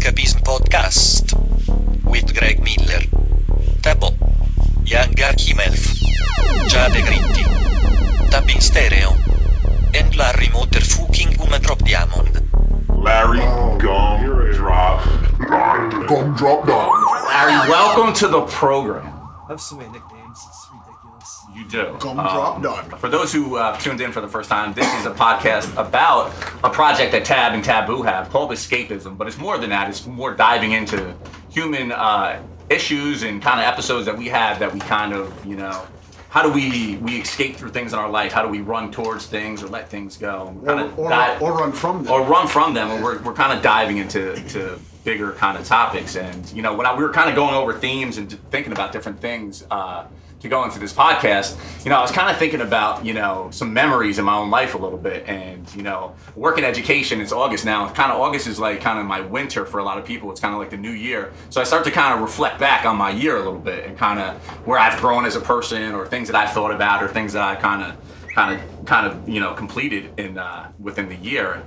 Escapism Podcast with Greg Miller, Tabo, Young Archim Jade Gritti, Tabin Stereo, and Larry Motherfucking Gumdrop Diamond. Larry Gum Drop. Gum drop down. Larry, welcome to the program. I have so many nicknames. You do. Gum Um, drop down. For those who uh, tuned in for the first time, this is a podcast about a project that Tab and Taboo have called Escapism, but it's more than that. It's more diving into human uh, issues and kind of episodes that we have that we kind of, you know, how do we we escape through things in our life? How do we run towards things or let things go? Or, or, dive- or run from them. or run from them and we're, we're kind of diving into to bigger kind of topics and you know when I, we were kind of going over themes and thinking about different things uh, to go into this podcast you know i was kind of thinking about you know some memories in my own life a little bit. And you know work in education it's august now. Kind of august is like kind of my winter for a lot of people. It's kind of like the new year. So i start to kind of reflect back on my year a little bit and kind of where i've grown as a person or things that i've thought about or things that i kind of kind of kind of you know completed in uh, within the year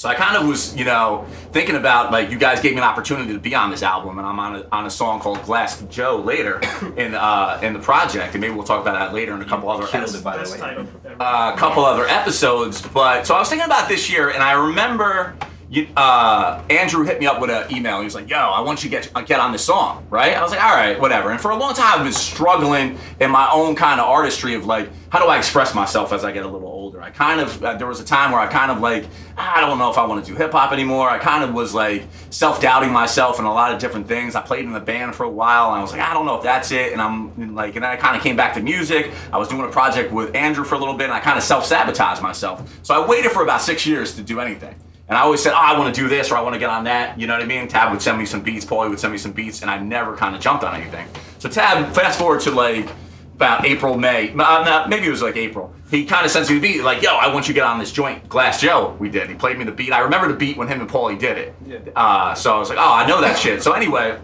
so I kind of was, you know, thinking about like you guys gave me an opportunity to be on this album, and I'm on a, on a song called Glass Joe later in uh, in the project, and maybe we'll talk about that later in a couple other episodes by the way. ever. a couple other episodes. But so I was thinking about this year, and I remember you, uh, Andrew hit me up with an email. He was like, "Yo, I want you to get get on this song, right?" I was like, "All right, whatever." And for a long time, I've been struggling in my own kind of artistry of like, how do I express myself as I get a little older? I kind of uh, there was a time where I kind of like, I don't know if I want to do hip hop anymore. I kind of was like self doubting myself and a lot of different things. I played in the band for a while, and I was like, I don't know if that's it. And I'm like, and then I kind of came back to music. I was doing a project with Andrew for a little bit, and I kind of self sabotaged myself. So I waited for about six years to do anything. And I always said, oh, I want to do this or I want to get on that. You know what I mean? Tab would send me some beats, Paulie would send me some beats, and I never kind of jumped on anything. So Tab, fast forward to like about April, May, uh, maybe it was like April. He kind of sends me the beat, like, yo, I want you to get on this joint, Glass Joe. We did. He played me the beat. I remember the beat when him and Paulie did it. Yeah. Uh, so I was like, oh, I know that shit. So anyway,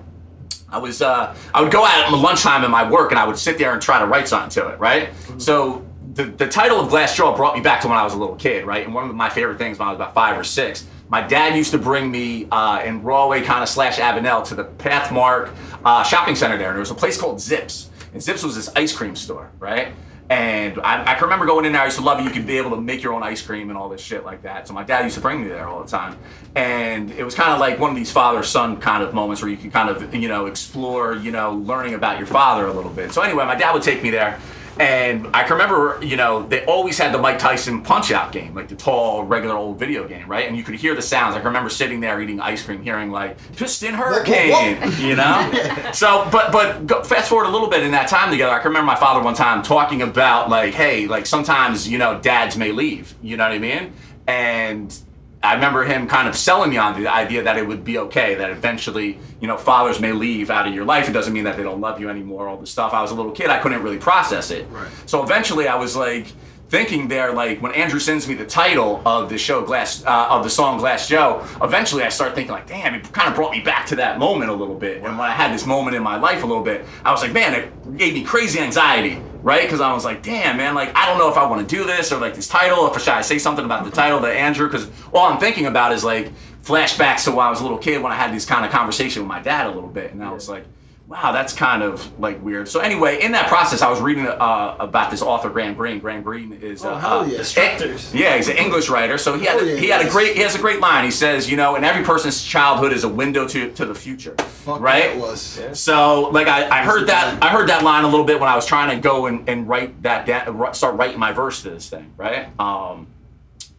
I was uh, I would go out at my lunchtime in my work and I would sit there and try to write something to it, right? So the, the title of Glass Jaw brought me back to when I was a little kid, right? And one of my favorite things when I was about five or six, my dad used to bring me uh, in Broadway kind of slash Avenel to the Pathmark uh, shopping center there, and there was a place called Zips, and Zips was this ice cream store, right? And I, I can remember going in there. I used to love it. You could be able to make your own ice cream and all this shit like that. So my dad used to bring me there all the time, and it was kind of like one of these father-son kind of moments where you can kind of you know explore you know learning about your father a little bit. So anyway, my dad would take me there, and I can remember you know they always had the Mike Tyson Punch Out game, like the tall regular old video game, right? And you could hear the sounds. I can remember sitting there eating ice cream, hearing like Piston Hurricane, you know. So, but but go, fast forward a little bit in that time together. I can remember my father one time talking about like, hey, like sometimes you know dads may leave, you know what I mean? And I remember him kind of selling me on the idea that it would be okay, that eventually, you know, fathers may leave out of your life. It doesn't mean that they don't love you anymore, all this stuff. I was a little kid, I couldn't really process it. Right. So eventually I was like thinking there, like when Andrew sends me the title of the show, Glass, uh, of the song Glass Joe, eventually I start thinking like, damn, it kind of brought me back to that moment a little bit. And when I had this moment in my life a little bit, I was like, man, it gave me crazy anxiety, right? Because I was like, damn, man, like I don't know if I want to do this or like this title, if should I say something about the title to Andrew? Because all I'm thinking about is like flashbacks to when I was a little kid when I had this kind of conversation with my dad a little bit, and I was like, wow, that's kind of like weird. So anyway, in that process, I was reading uh, about this author, Graham Greene. Graham Greene is uh, Oh, hell uh, yeah. Destructors. yeah, he's an English writer. So he had Oh, yeah, he had a great he has a great line. He says, you know, and every person's childhood is a window to to the future, Fuck right? that was. So like I, I heard that I heard that line a little bit when I was trying to go and, and write that da- start writing my verse to this thing, right? Um,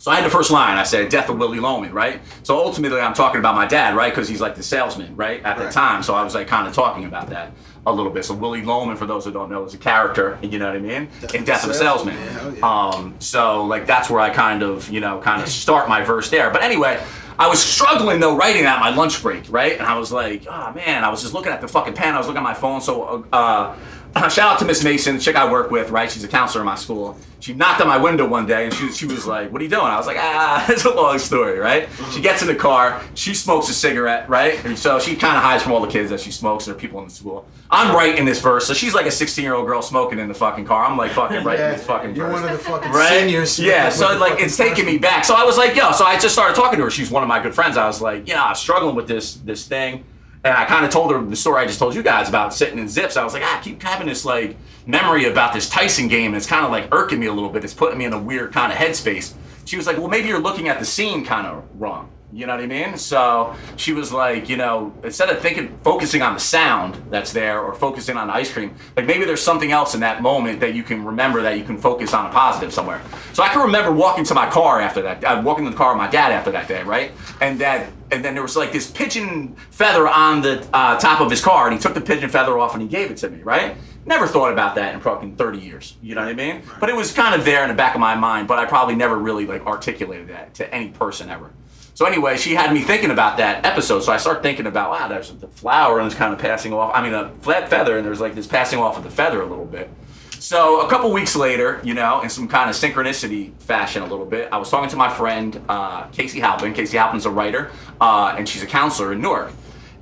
so I had the first line. I said, "Death of Willy Loman," right? So ultimately, I'm talking about my dad, right? Because he's like the salesman, right? At the Right. time, so I was like kind of talking about that a little bit. So Willy Loman, for those who don't know, is a character. You know what I mean? In Death of a Salesman. Yeah. Um, so like that's where I kind of you know kind of start my verse there. But anyway, I was struggling though writing at my lunch break, right? And I was like, oh man, I was just looking at the fucking pen. I was looking at my phone. So uh, shout out to Miss Mason, the chick I work with, right? She's a counselor in my school. She knocked on my window one day and she, she was like, What are you doing? I was like, Ah, it's a long story, right? She gets in the car, she smokes a cigarette, right? And so she kind of hides from all the kids that she smokes. There are people in the school. I'm right in this verse. So she's like a 16 year old girl smoking in the fucking car. I'm like fucking right in this fucking verse. You're verse one of the fucking right? seniors. Yeah, so like fucking it's taking me back. So I was like, yo, so I just started talking to her. She's one of my good friends. I was like, yeah, I'm struggling with this this thing. And I kind of told her the story I just told you guys about sitting in zips. I was like, ah, I keep having this like memory about this Tyson game, and it's kind of like irking me a little bit. It's putting me in a weird kind of headspace. She was like, well, maybe you're looking at the scene kind of wrong. You know what I mean? So she was like, you know, instead of thinking, focusing on the sound that's there or focusing on the ice cream, like maybe there's something else in that moment that you can remember that you can focus on a positive somewhere. So I can remember walking to my car after that, uh, walking to the car with my dad after that day, right? And that, and then there was like this pigeon feather on the uh, top of his car, and he took the pigeon feather off and he gave it to me, right? Never thought about that in fucking 30 years. You know what I mean? But it was kind of there in the back of my mind, but I probably never really like articulated that to any person ever. So anyway, she had me thinking about that episode. So I start thinking about, wow, there's the flower and it's kind of passing off. I mean, a flat feather, and there's like this passing off of the feather a little bit. So a couple weeks later, you know, in some kind of synchronicity fashion, a little bit, I was talking to my friend uh, Casey Halpin. Casey Halpin's a writer, uh, and she's a counselor in Newark.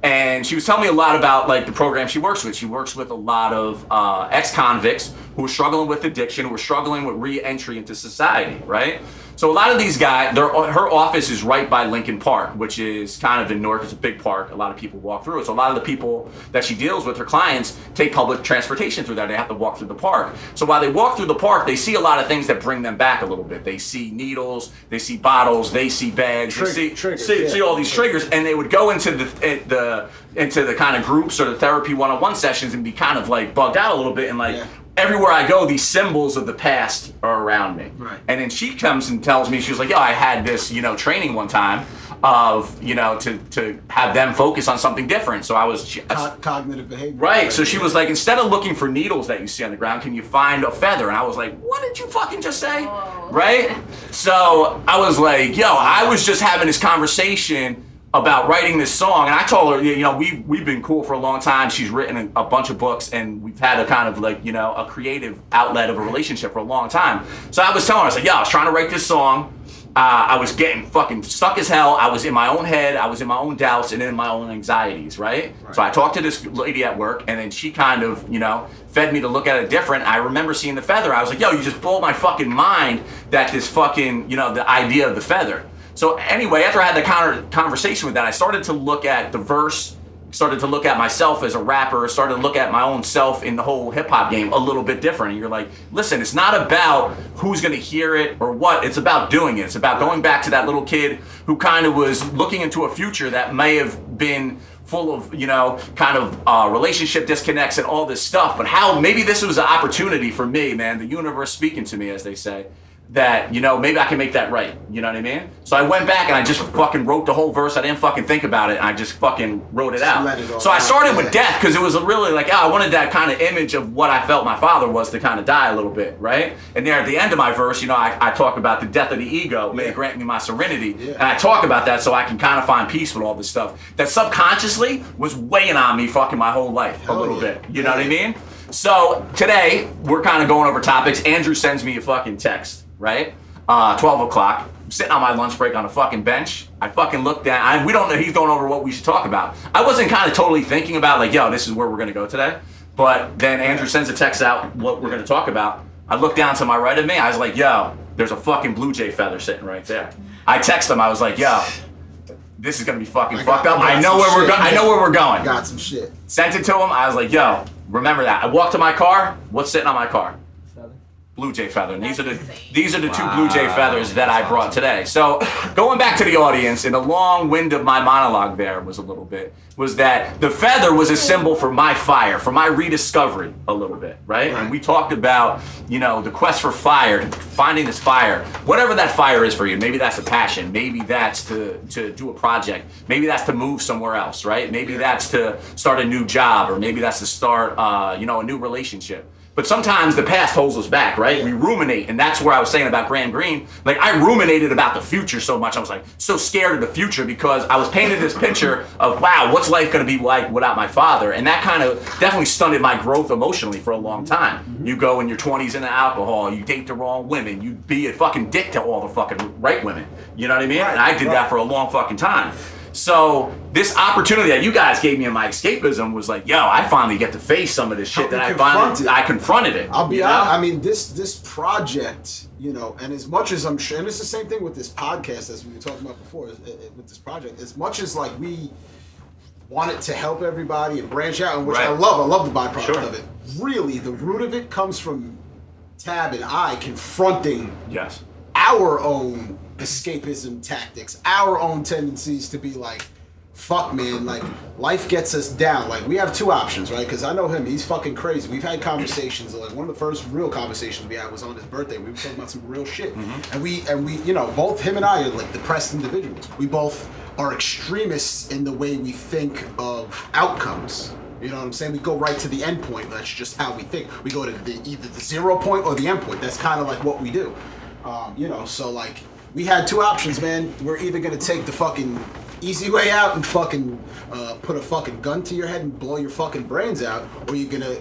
And she was telling me a lot about like the program she works with. She works with a lot of uh, ex-convicts who are struggling with addiction, who are struggling with re-entry into society, right? So a lot of these guys, her office is right by Lincoln Park, which is kind of in Newark. It's a big park. A lot of people walk through it. So a lot of the people that she deals with, her clients, take public transportation through there. They have to walk through the park. So while they walk through the park, they see a lot of things that bring them back a little bit. They see needles, they see bottles, they see bags, Trig- they see, triggers, see, yeah. see all these triggers, and they would go into the eh, the into the kind of groups or the therapy one-on-one sessions and be kind of like bugged out a little bit and like Yeah. Everywhere I go, these symbols of the past are around me. Right. And then she comes and tells me, she was like, "Yo, I had this, you know, training one time of, you know, to to have them focus on something different." So I was, she, Co- cognitive behavior. Right. So she was like, instead of looking for needles that you see on the ground, can you find a feather? And I was like, what did you fucking just say? Right. So I was like, yo, I was just having this conversation about writing this song, and I told her, you know, we we've been cool for a long time. She's written a, a bunch of books, and we've had a kind of like, you know, a creative outlet of a relationship for a long time. So I was telling her, I was like, yo, I was trying to write this song. Uh, I was getting fucking stuck as hell. I was in my own head. I was in my own doubts and in my own anxieties, right? So I talked to this lady at work, and then she kind of, you know, fed me to look at it different. I remember seeing the feather. I was like, yo, you just blew my fucking mind that this fucking, you know, the idea of the feather. So anyway, after I had the counter conversation with that, I started to look at the verse, started to look at myself as a rapper, started to look at my own self in the whole hip hop game a little bit different. And you're like, listen, it's not about who's gonna hear it or what, it's about doing it. It's about going back to that little kid who kind of was looking into a future that may have been full of you know kind of uh, relationship disconnects and all this stuff but how maybe this was an opportunity for me man the universe speaking to me as they say that you know maybe I can make that right. You know what I mean? So I went back and I just fucking wrote the whole verse. I didn't fucking think about it. And I just fucking wrote it out. it so I started with death because it was really like oh, I wanted that kind of image of what I felt my father was to kind of die a little bit, right? And there at the end of my verse, you know, I, I talk about the death of the ego. May grant me my serenity, Yeah. and I talk about that so I can kind of find peace with all this stuff that subconsciously was weighing on me fucking my whole life a little yeah. bit. You know what I mean? So today we're kind of going over topics. Andrew sends me a fucking text, right? Uh, 12 o'clock. Sitting on my lunch break on a fucking bench. I fucking looked down. I, we don't know. He's going over what we should talk about. I wasn't kind of totally thinking about like, yo, this is where we're gonna go today. But then Andrew sends a text out what we're gonna talk about. I looked down to my right of me. I was like, yo, there's a fucking blue jay feather sitting right there. I text him. I was like, yo, this is gonna be fucking I got- fucked up. I I know where we're going. I know where we're going. Got some shit. Sent it to him. I was like, yo, remember that. I walked to my car. What's sitting on my car? Blue jay feather. And these are the these are the two blue jay feathers that I brought today. So going back to the audience, in the long wind of my monologue there was a little bit was that the feather was a symbol for my fire, for my rediscovery a little bit, right? And we talked about you know the quest for fire, finding this fire, whatever that fire is for you. Maybe that's a passion. Maybe that's to to do a project. Maybe that's to move somewhere else, right? Maybe that's to start a new job, or maybe that's to start uh, you know a new relationship. But sometimes the past holds us back, right? We ruminate, and that's where I was saying about Graham Greene. Like I ruminated about the future so much. I was like so scared of the future because I was painted this picture of wow, what's life going to be like without my father, and that kind of definitely stunted my growth emotionally for a long time. Mm-hmm. You go in your 20s into alcohol, you date the wrong women, you be a fucking dick to all the fucking right women. You know what I mean? and I did that for a long fucking time. So this opportunity that you guys gave me in my escapism was like, yo, I finally get to face some of this shit that I finally. I confronted it. I'll be honest. I mean, this this project, you know, and as much as I'm sure, and it's the same thing with this podcast as we were talking about before, with this project. As much as like we wanted to help everybody and branch out, and which I love, I love the byproduct Sure. of it. Really, the root of it comes from Tab and I confronting yes. our own escapism tactics, our own tendencies to be like, fuck man, like life gets us down. Like we have two options, right? Because I know him, he's fucking crazy. We've had conversations. Like one of the first real conversations we had was on his birthday. We were talking about some real shit, and we and we, you know, both him and I are like depressed individuals. We both are extremists in the way we think of outcomes. You know what I'm saying? We go right to the end point. That's just how we think. We go to the either the zero point or the end point. That's kind of like what we do. Um, you know, so like we had two options, man. We're either gonna take the fucking easy way out and fucking uh, put a fucking gun to your head and blow your fucking brains out, or you're gonna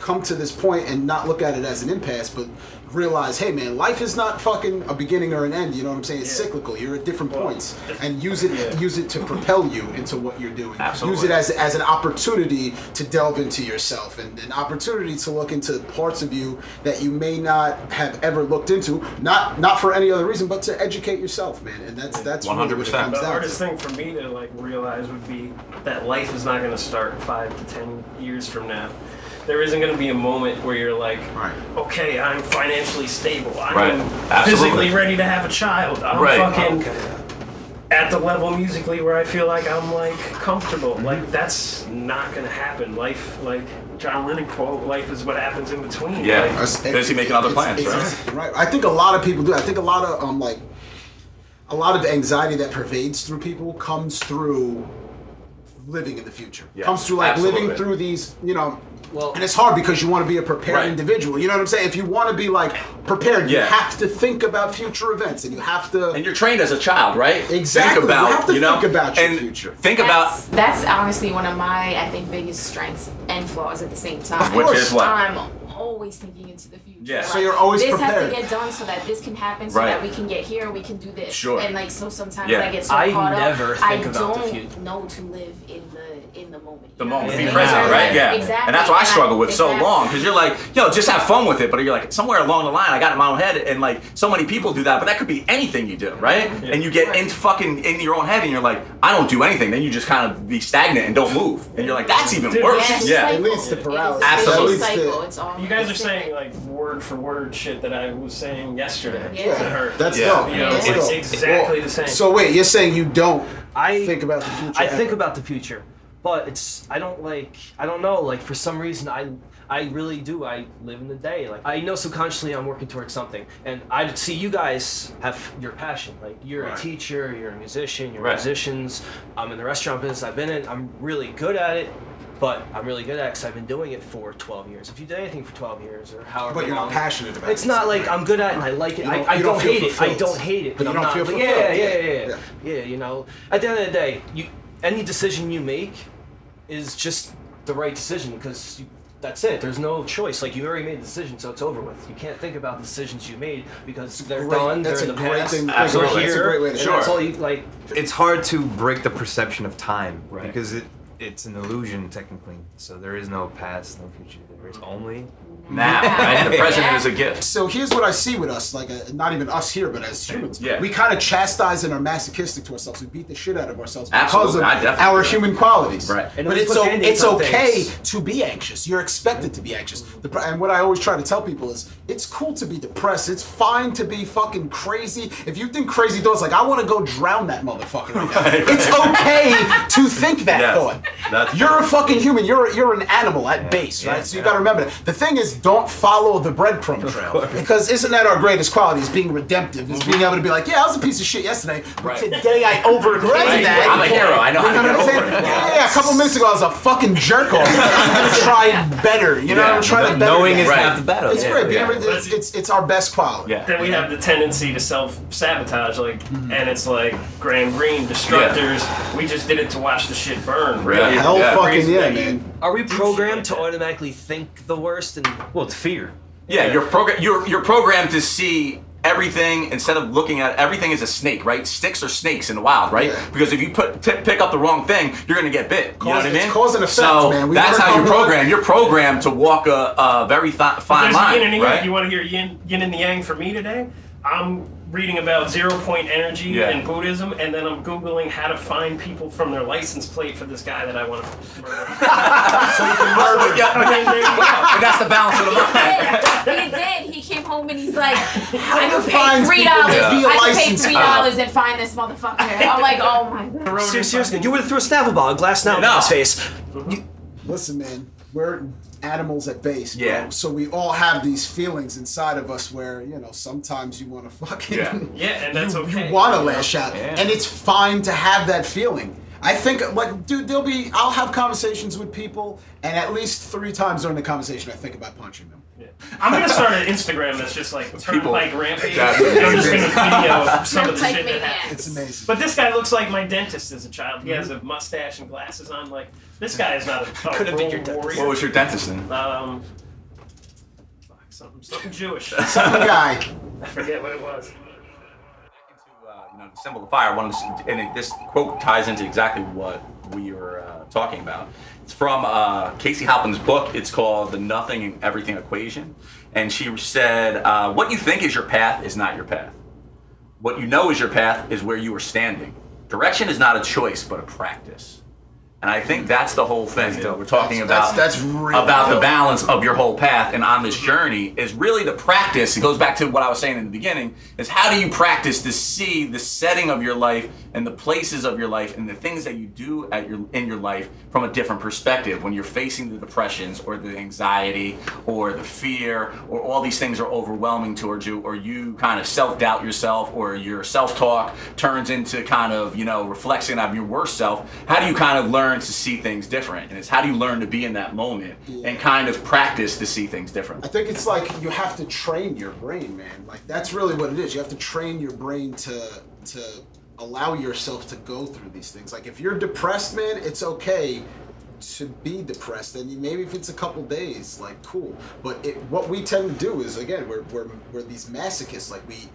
come to this point and not look at it as an impasse, but realize, hey man, life is not fucking a beginning or an end. You know what I'm saying? It's cyclical. You're at different points, and use it use it to propel you into what you're doing. Absolutely. Use it as as an opportunity to delve into yourself and an opportunity to look into parts of you that you may not have ever looked into. Not not for any other reason, but to educate yourself, man. And that's that's really what it 100%. comes The down hardest to. thing for me to like realize would be that life is not going to start five to ten years from now. There isn't going to be a moment where you're like, Right. okay, I'm financially stable. I'm Right. Physically ready to have a child. I'm Right. fucking at the level musically where I feel like I'm like comfortable. Like that's not going to happen. Life, like John Lennon quote, life is what happens in between. Yeah. Like, It's- Busy making other plans, it's- right? Right. I think a lot of people do. I think a lot of um like a lot of anxiety that pervades through people comes through living in the future. Yeah, comes through like absolutely. living through these, you know. Well- and it's hard because you want to be a prepared Right. individual. You know what I'm saying? If you want to be like prepared, you have to think about future events, and you have to. And you're trained as a child, right? Exactly. Think about, You have to know, think about your and future. Think about That's, that's honestly one of my, I think, biggest strengths and flaws at the same time. Which is what? I'm always thinking into the future. Yeah. So you're always this prepared. has to get done so that this can happen, so Right. that we can get here, we can do this. Sure. And like, so sometimes Yeah. I get so I caught never up. think I about the don't know to live in the in the moment. the moment, what be present, saying? right? Yeah. Exactly. And that's what I struggle with so long because you're like, yo, just have fun with it. But you're like, somewhere along the line, I got it in my own head, and like, so many people do that. But that could be anything you do, right? And you get in fucking in your own head, and you're like, I don't do anything. Then you just kind of be stagnant and don't move, and you're like, that's even Dude, worse. Yeah, it's a Yeah. It leads to It is a paralysis. Absolutely. It leads to- cycle. It's all You guys are saying like word for word shit that I was saying yesterday Yeah. to. That's Yeah. dope. you know, That's it's dope. exactly the same. So wait, you're saying you don't I think about the future? I think about the future, but it's I don't like I don't know like for some reason I I really do I live in the day like I know subconsciously I'm working towards something and I see you guys have your passion like you're Right. a teacher you're a musician you're Right. musicians I'm in the restaurant business I've been in I'm really good at it. But I'm really good at it because I've been doing it for 12 years. If you did anything for 12 years or however But you're not passionate about it. It's not like I'm good at it and I like it. I, don't- I don't, don't hate it. I don't hate it. But But, you I'm don't not. feel fulfilled. yeah, yeah, yeah, Yeah. yeah, yeah. You know, at the end of the day, you any decision you make is just the right decision because that's it. There's no choice. Like you already made the decision, so it's over with. You can't think about the decisions you made because they're great- done. that's they're a in the great past. thing to We're here. That's a great way to and think That's all you like. it's hard to break the perception of time Right. because it it's an illusion technically. So there is no past, no future. There is only Now, right? The present Yeah. is a gift. So here's what I see with us, like uh, not even us here, but as humans, Yeah. we kind of chastise and are masochistic to ourselves. We beat the shit out of ourselves because definitely of our do human qualities. Right. And but we it's put o- it's okay things. to be anxious. You're expected to be anxious. The, and what I always try to tell people is, it's cool to be depressed. It's fine to be fucking crazy. If you think crazy thoughts, like I want to go drown that motherfucker. Right now. Right, It's okay to think that Yes, thought. That's you're true. a fucking human. You're you're an animal at base, right? yeah, so you yeah. got to remember that. The thing is, don't follow the breadcrumb trail. Because isn't that our greatest quality? Is being redemptive. Is being able to be like, yeah, I was a piece of shit yesterday, but Right. today I overcame Right. that. I'm a hero. I know You how to get over it. Yeah, yeah, a couple minutes ago I was a fucking jerk off. I'm gonna try better. You know, Yeah. I'm trying to better Knowing that. is Right. half the battle. It's yeah. great. yeah. It's, it's it's our best quality. Yeah. Then we have the tendency to self sabotage, like, Mm-hmm. and it's like Graham Greene, Destructors. We just did it to watch the shit burn. Really? Yeah. Hell Yeah. fucking yeah, man. Are we programmed to automatically think the worst and Well, it's fear. Yeah, you're program you're you're programmed to see everything instead of looking at everything as a snake, right? Sticks are snakes in the wild, right? Yeah. Because if you put t- pick up the wrong thing, you're gonna get bit. You know what I it's mean? cause and effect, so man. We that's how you're one- programmed. You're programmed to walk a, a very th- fine There's line, yin and yang. right? You want to hear yin, yin and the yang for me today? I'm reading about zero point energy Yeah. and Buddhism, and then I'm googling how to find people from their license plate for this guy that I want to murder. yeah, but, I mean, there you go. that's the balance of the mind. he did. He came home and he's like, I to could pay three dollars. to be could pay three dollars and find this motherfucker. I'm like, oh my god. Seriously, you would have threw a Snapple ball, a glass Snapple No. in his face. Listen, man, we're animals at base, bro. Yeah. So we all have these feelings inside of us where, you know, sometimes you want to fucking. Yeah. Yeah, and that's you, okay. You want to lash out. Yeah. And it's fine to have that feeling. I think, like, dude, there'll be, I'll have conversations with people, and at least three times during the conversation, I think about punching them. I'm gonna start an Instagram that's just like Turnpike Rampage. That's I'm just gonna video some of the shit that happens. It's amazing. But this guy looks like my dentist as a child. He has a mustache and glasses on. Like this guy is not a, a Could've been your dentist. warrior. What was your dentist in? Um, fuck, something, something Jewish. Some guy. I forget what it was. uh, you know, the symbol of fire. One and it, this quote ties into exactly what we were uh, talking about. It's from uh, Casey Halpin's book. It's called The Nothing and Everything Equation. And she said, uh, "What you think is your path is not your path. What you know is your path is where you are standing. Direction is not a choice, but a practice." And I think that's the whole thing that we're talking That's- about. that's- that's really about the balance of your whole path and on this journey is really the practice. It goes back to what I was saying in the beginning: is how do you practice to see the setting of your life and the places of your life and the things that you do at your in your life from a different perspective when you're facing the depressions or the anxiety or the fear or all these things are overwhelming towards you or you kind of self-doubt yourself or your self-talk turns into kind of you know reflection of your worst self how do you kind of learn to see things different and it's how do you learn to be in that moment and kind of practice to see things different I think it's like you have to train your brain, man. Like that's really what it is. You have to train your brain to to allow yourself to go through these things. Like if you're depressed, man, it's okay to be depressed and maybe if it's a couple days like cool but it, what we tend to do is again we're, we're, we're these masochists like we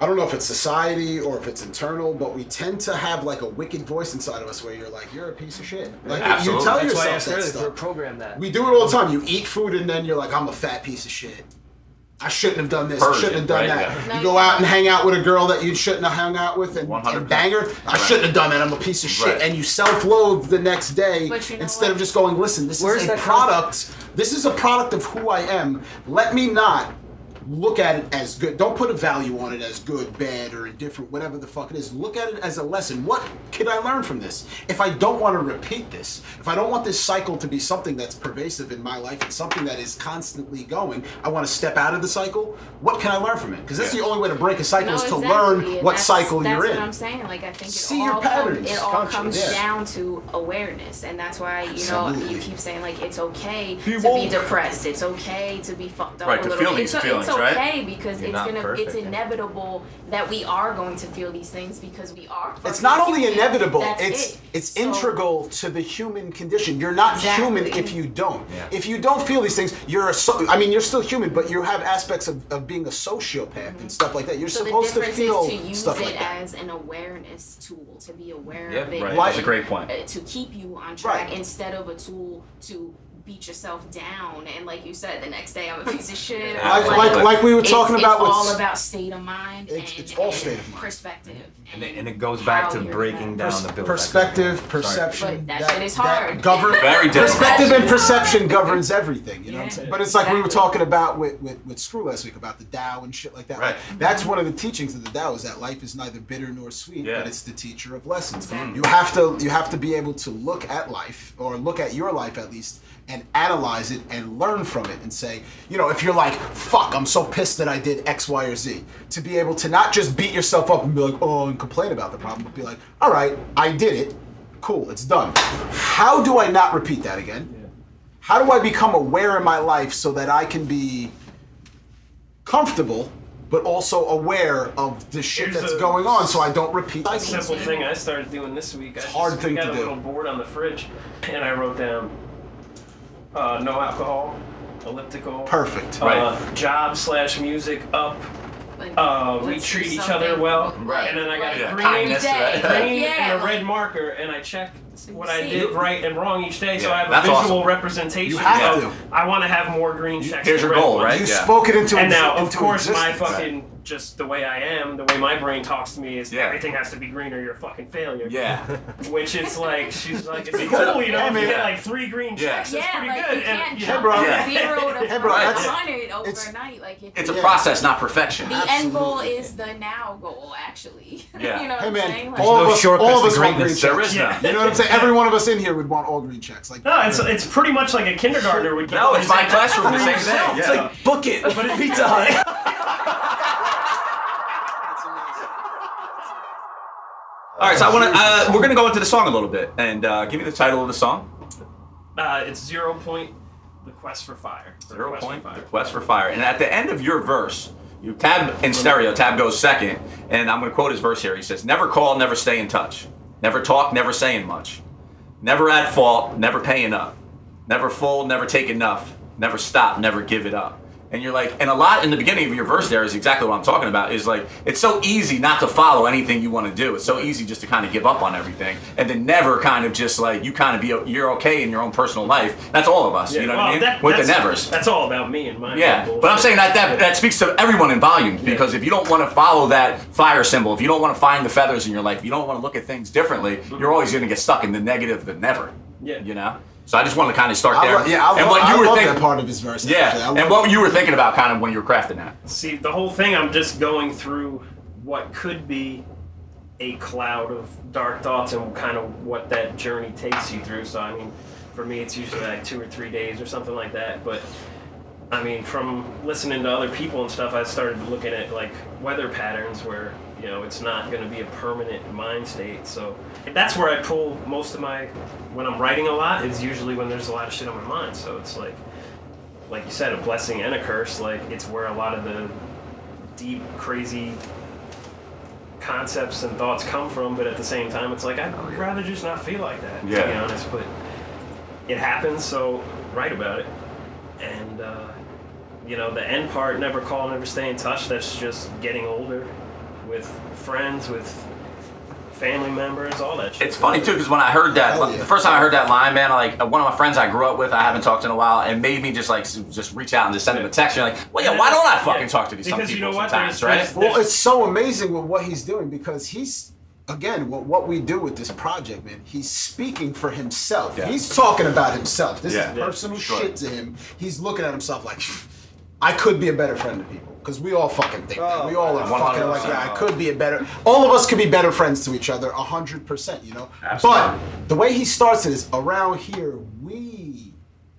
I don't know if it's society or if it's internal, but we tend to have like a wicked voice inside of us where you're like, you're a piece of shit. Like Absolutely. you tell That's why I yourself asked that stuff. for a program that. We do it all the time. You eat food and then you're like, I'm a fat piece of shit. I shouldn't have done this. I shouldn't have done right? that. Yeah. You go out and hang out with a girl that you shouldn't have hung out with and, 100%. and bang her. I Right. shouldn't have done that. I'm a piece of shit. Right. And you self-loathe the next day you know instead what? of just going, listen, this Where's is a that come- product. This is a product of who I am. Let me not look at it as good. Don't put a value on it as good, bad, or indifferent, whatever the fuck it is. Look at it as a lesson. What can I learn from this? If I don't want to repeat this, if I don't want this cycle to be something that's pervasive in my life and something that is constantly going, I want to step out of the cycle. What can I learn from it? Because that's Yeah. the only way to break a cycle No, is to exactly, learn and what that's- cycle that's you're in. That's what I'm saying. Like I think it See all your comes, patterns, it all conscious, comes yeah. down to awareness, and that's why you know you keep saying like it's okay He to won't- be depressed. It's okay to be fucked up Right, a to little feel bit. these it's, feelings, it's right? okay because You're it's gonna perfect, it's yeah. inevitable that we are going to feel these things because we are. It's not only human. inevitable, That's it's it. it's So- integral to the human condition. You're not Exactly. human if you don't. Yeah. If you don't feel these things, you're a so, I mean, you're still human, but you have aspects of, of being a sociopath and stuff like that. You're Mm-hmm. So the supposed to difference feel is to use stuff it like that. as an awareness tool to be aware Yeah, of it. right Like- that's a great point uh, to keep you on track Right. instead of a tool to beat yourself down and like you said the next day I'm a piece of shit. or, Like, like, like we were talking it's about it's all about state of mind. It's- and, it's all and state of mind. Perspective. And it, and it goes back to breaking gonna- down the build. perspective, perception. But that shit is hard. govern, Very different. perspective and perception governs everything. You know what I'm saying? But it's like we were talking about with, with, with Screw last week about the Tao and shit like that. Right. That's one of the teachings of the Tao is that life is neither bitter nor sweet, Yeah. but it's the teacher of lessons. Exactly. You have to you have to be able to look at life or look at your life at least and analyze it and learn from it and say, you know, if you're like, fuck, I'm so pissed that I did X, Y, or Z, to be able to not just beat yourself up and be like, oh, and complain about the problem, but be like, all right, I did it. Cool, it's done. How do I not repeat that again? How do I become aware in my life so that I can be comfortable, but also aware of the shit Here's that's a- going on so I don't repeat A simple thing I started doing this week. I hard just, thing we got to a do. little board on the fridge, and I wrote down uh, no alcohol, elliptical, Perfect. uh, Right. job slash music up. Uh, we let's do treat each something. other well, Right. and then I got Right. a Yeah, green, kindness, right? green Yeah, and a like- red marker, and I check what I see. did right and wrong each day, so Yeah, I have a that's visual awesome. representation You have of to. I want to have more green checks. Here's than your red goal, ones. right? You Yeah. spoke it into And now, of into course, my existence. fucking just the way I am, the way my brain talks to me is Yeah. everything has to be green or you're a fucking failure. Yeah. Which is like she's like it's cool, you know, if you get like three green Yeah. checks, that's Yeah, pretty like good. you and, can't you jump know, bro. from Yeah. zero to Hey, bro, five that's- hundred it's- overnight. Like if It's a you- process, not perfection. The end goal is the now goal, actually. Yeah. you know what Hey I'm man, saying? Like, all no of us, shortcuts all of to us want green greatness. checks. There is Yeah. none. You know what I'm saying? Every one of us in here would want all green checks. Like, No, it's it's pretty much like a kindergartner would get. No, it's my classroom, the same It's thing. It's Yeah. like book it, but it's Pizza Hut. All right, so I want to. Uh, we're gonna go into the song a little bit, and uh, give me the title of the song. Uh, it's zero point. The quest for fire. Or Zero Quest for point. Fire. Quest for fire. And at the end of your verse, you tab in stereo. Tab goes second, and I'm gonna quote his verse here. He says, "Never call, never stay in touch. Never talk, never saying much. Never at fault, never paying up. Never fold, never take enough. Never stop, never give it up." And you're like, and a lot in the beginning of your verse there is exactly what I'm talking about. Is like, it's so easy not to follow anything you want to do. It's so easy just to kind of give up on everything, and then never kind of just like you kind of be you're okay in your own personal life. That's all of us. Yeah, you know well, what I mean? that- With the nevers. That's all about me and my. Yeah, bullshit. but I'm saying that that, that speaks to everyone in volumes because if you don't want to follow that fire symbol, if you don't want to find the feathers in your life, if you don't want to look at things differently, mm-hmm. you're always going to get stuck in the negative, the never. Yeah. You know. So I just wanted to kind of start I there. lo- yeah, I, and lo- what I were love thinking. that part of his verse. Yeah, love and it. what you were thinking about, kind of when you were crafting that. See, the whole thing, I'm just going through what could be a cloud of dark thoughts and kind of what that journey takes you through. So, I mean, for me, it's usually like two or three days or something like that. But, I mean, from listening to other people and stuff, I started looking at like weather patterns where, you know, it's not going to be a permanent mind state. So, that's where I pull most of my, when I'm writing a lot, is usually when there's a lot of shit on my mind. So, it's like, like you said, a blessing and a curse. Like it's where a lot of the deep, crazy concepts and thoughts come from. But at the same time, it's like I'd rather just not feel like that. yeah. To be honest, but it happens, so write about it. And uh, you know, the end part, never call, never stay in touch. That's just getting older, with friends, with family members, all that shit. It's funny too because when I heard that yeah. the first time I heard that line, man, like one of my friends I grew up with, I haven't talked to in a while, and made me just like just reach out and just send him a text. You're like, well, yeah, why don't I fucking Yeah. talk to these some Because you people know what? sometimes, There's- right? there's- Well, it's so amazing with what he's doing because he's again what what we do with this project, man. He's speaking for himself. Yeah. He's talking about himself. This Yeah. is Yeah, personal sure. shit to him. He's looking at himself like, I could be a better friend to people because we all fucking think that. We all are oh, fucking like, yeah, I could be a better. All of us could be better friends to each other, a hundred percent. You know. Absolutely. But the way he starts it is around here. We.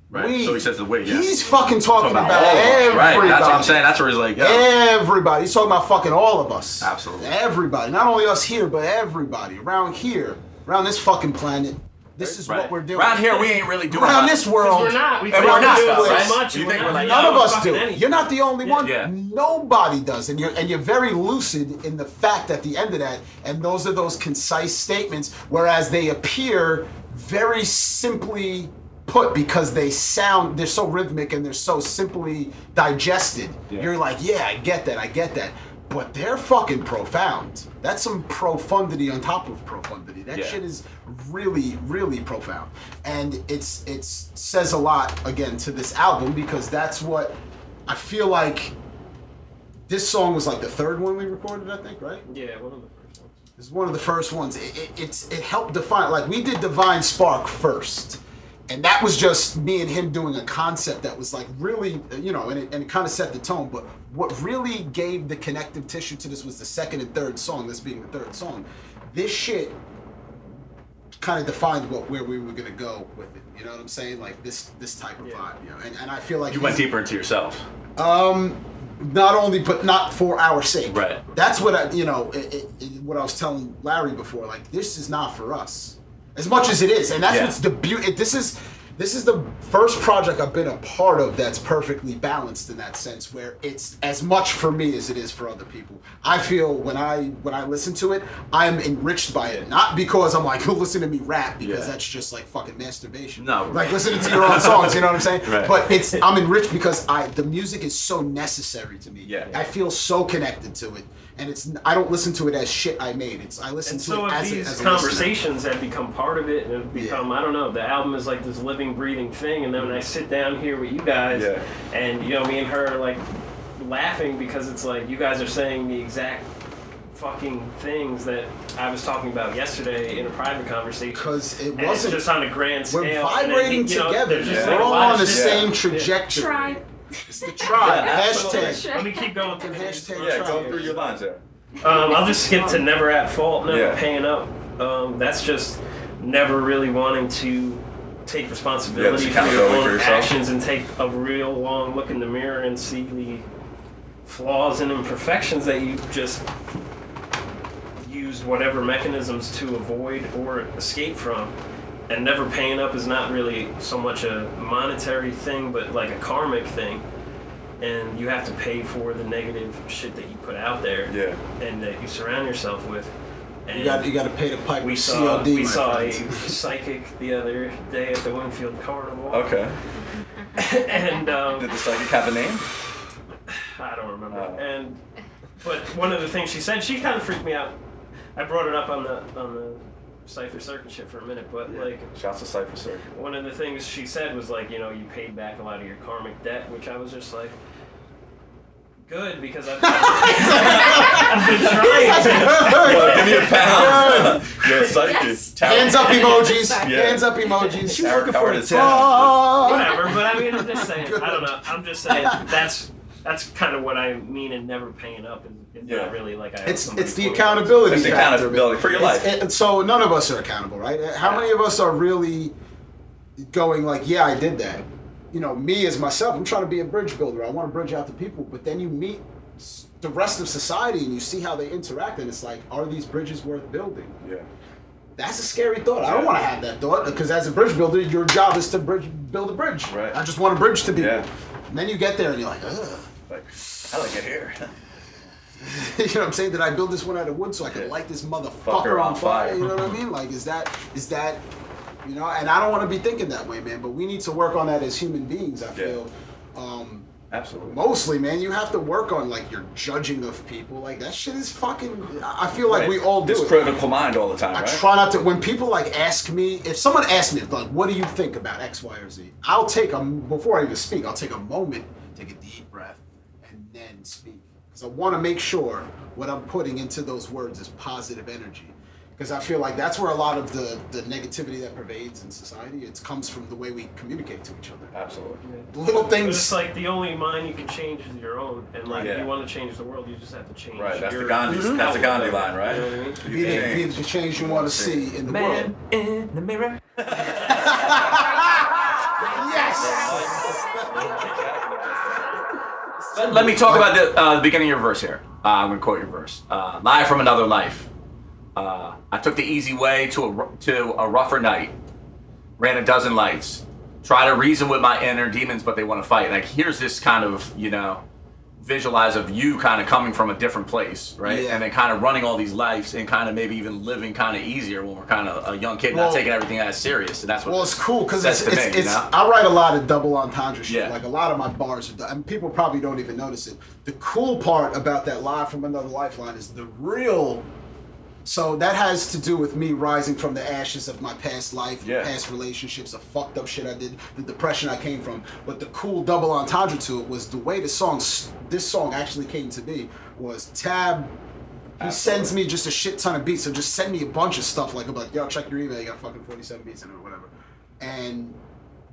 Right. We. So he says the we, yeah. He's fucking talking Talking about, us, everybody. Right. That's what I'm saying. That's where he's like, yo. Everybody. He's talking about fucking all of us. Absolutely. Everybody. Not only us here, but everybody around here, around this fucking planet. This is Right. what we're doing. Around here, we ain't really doing Around much. this world. we're not. We And think we're not do stuff, so right? much. You and think we're we're like- None of us do. anything. You're not the only one. Yeah. Nobody does, and you're and you're very lucid in the fact at the end of that. And those are those concise statements, whereas they appear very simply put because they sound they're so rhythmic and they're so simply digested. Yeah. You're like, yeah, I get that, I get that. But they're fucking profound. That's some profundity on top of profundity. That Yeah. shit is really, really profound. And it's it's says a lot again to this album because that's what I feel like this song was like the third one we recorded, I think, right? Yeah, one of the first ones. It's one of the first ones. It, it, it's it helped define like we did Divine Spark first, and that was just me and him doing a concept that was like really you know, and it, and it kind of set the tone. But what really gave the connective tissue to this was the second and third song. This being the third song. This shit kind of defined what where we were gonna go with it. You know what I'm saying? Like this this type of vibe. You know, and, and I feel like You went deeper into yourself. Um, not only, but not for our sake. Right. That's what I, you know, it, it, it- what I was telling Larry before. Like, this is not for us, as much as it is, and that's Yeah. what's the beauty. This is, this is the first project I've been a part of that's perfectly balanced in that sense, where it's as much for me as it is for other people. I feel when I when I listen to it, I'm enriched by it, not because I'm like, listen to me rap, because Yeah. that's just like fucking masturbation. No, like listening to your own songs. You know what I'm saying? Right. But it's I'm enriched because I the music is so necessary to me. Yeah. I feel so connected to it, and it's I don't listen to it as shit I made. It's I listen And to so it have as a, these as a listener. conversations have become part of it, and have become I don't know. The album is like this living, breathing thing, and then when I sit down here with you guys, Yeah. and you know me and her are like laughing because it's like you guys are saying the exact fucking things that I was talking about yesterday in a private conversation. Because it wasn't. just on a grand scale. We're and then, vibrating you know, together. there's just We're all on the shit. same Yeah. trajectory. Tribe. It's the tribe. Yeah, Hashtag. Let me keep going. through Hashtag Yeah, go through your lines there. Um, I'll just skip to never at fault, never Yeah. paying up. Um, that's just never really wanting to take responsibility Yeah, for your own for actions and take a real long look in the mirror and see the flaws and imperfections that you just used whatever mechanisms to avoid or escape from. And never paying up is not really so much a monetary thing, but like a karmic thing. And you have to pay for the negative shit that you put out there Yeah. and that you surround yourself with. And You got you got to pay the pipe. we saw COD, we my saw a psychic the other day at the Winfield Carnival. Okay. and um, Did the psychic have a name? I don't remember. Oh. And but one of the things she said, she kind of freaked me out. I brought it up on the on the Cipher Circuit shit for a minute, but like Shouts to Cypher Circuit. one of the things she said was like, you know, you paid back a lot of your karmic debt, which I was just like, good because I've, I've been trying to. Well, give me a pound. You're a psychic. Yes. Hands up emojis. Yeah. Hands up emojis. She's Tarot working for is the down. Whatever, but I mean, I'm just saying. I don't know. I'm just saying that's that's kind of what I mean in never paying up. Is, is Yeah. not really like I. It's it's the accountability. It's the accountability for your It's- life. it- so none of us are accountable, right? Uh, how many of us are really going like, yeah, I did that? You know, me as myself, I'm trying to be a bridge builder. I want to bridge out to people, but then you meet the rest of society and you see how they interact, and it's like, are these bridges worth building? Yeah. That's a scary thought. I don't want to have that thought because as a bridge builder, your job is to bridge, build a bridge. Right. I just want a bridge to be. Yeah. And then you get there and you're like, ugh. I like, how did I get here? you know what I'm saying? Did I build this one out of wood so I could Yeah. light this motherfucker on on fire? fire. You know what I mean? Like, is that is that you know? And I don't want to be thinking that way, man. But we need to work on that as human beings. I feel. Um, Absolutely. mostly, man, you have to work on like your judging of people. Like that shit is fucking. I feel like Right. we all do It's it. critical mind all the time, I right? try not to. When people like ask me, if someone asks me, like, "What do you think about X, Y, or Z?" I'll take a before I even speak. I'll take a moment, take a deep breath, and speak because I want to make sure what I'm putting into those words is positive energy. Because I feel like that's where a lot of the the negativity that pervades in society it comes from the way we communicate to each other. Absolutely. Little But things. it's like the only mind you can change is your own, and like Yeah. if you want to change the world, you just have to change. Right. That's your, the Gandhi. That's the Gandhi line, right? You know what I mean? Be the, can be change. the change you want to see in the world. in the mirror. Let, me talk about the, uh, the beginning of your verse here. Uh, I'm gonna quote your verse. Uh, Live from another life. Uh, I took the easy way to a, to a rougher night. Ran a dozen lights. Try to reason with my inner demons, but they want to fight. Like here's this kind of you know visualize of you kind of coming from a different place, right? Yeah. And then kind of running all these lives and kind of maybe even living kind of easier when we're kind of a young kid, Well- not taking everything as serious. And that's what Well, it's cool because it's, to it's, you know? I write a lot of double entendre shit. Yeah. Like a lot of my bars are, and people probably don't even notice it. The cool part about that live from another lifeline is the real. So that has to do with me rising from the ashes of my past life, Yeah. past relationships, the fucked up shit I did, the depression I came from. But the cool double entendre to it was the way the song, this song actually came to be was Tab. He sends me just a shit ton of beats, so just send me a bunch of stuff like, I'm like, yo, check your email, you got fucking 47 beats in it or whatever. And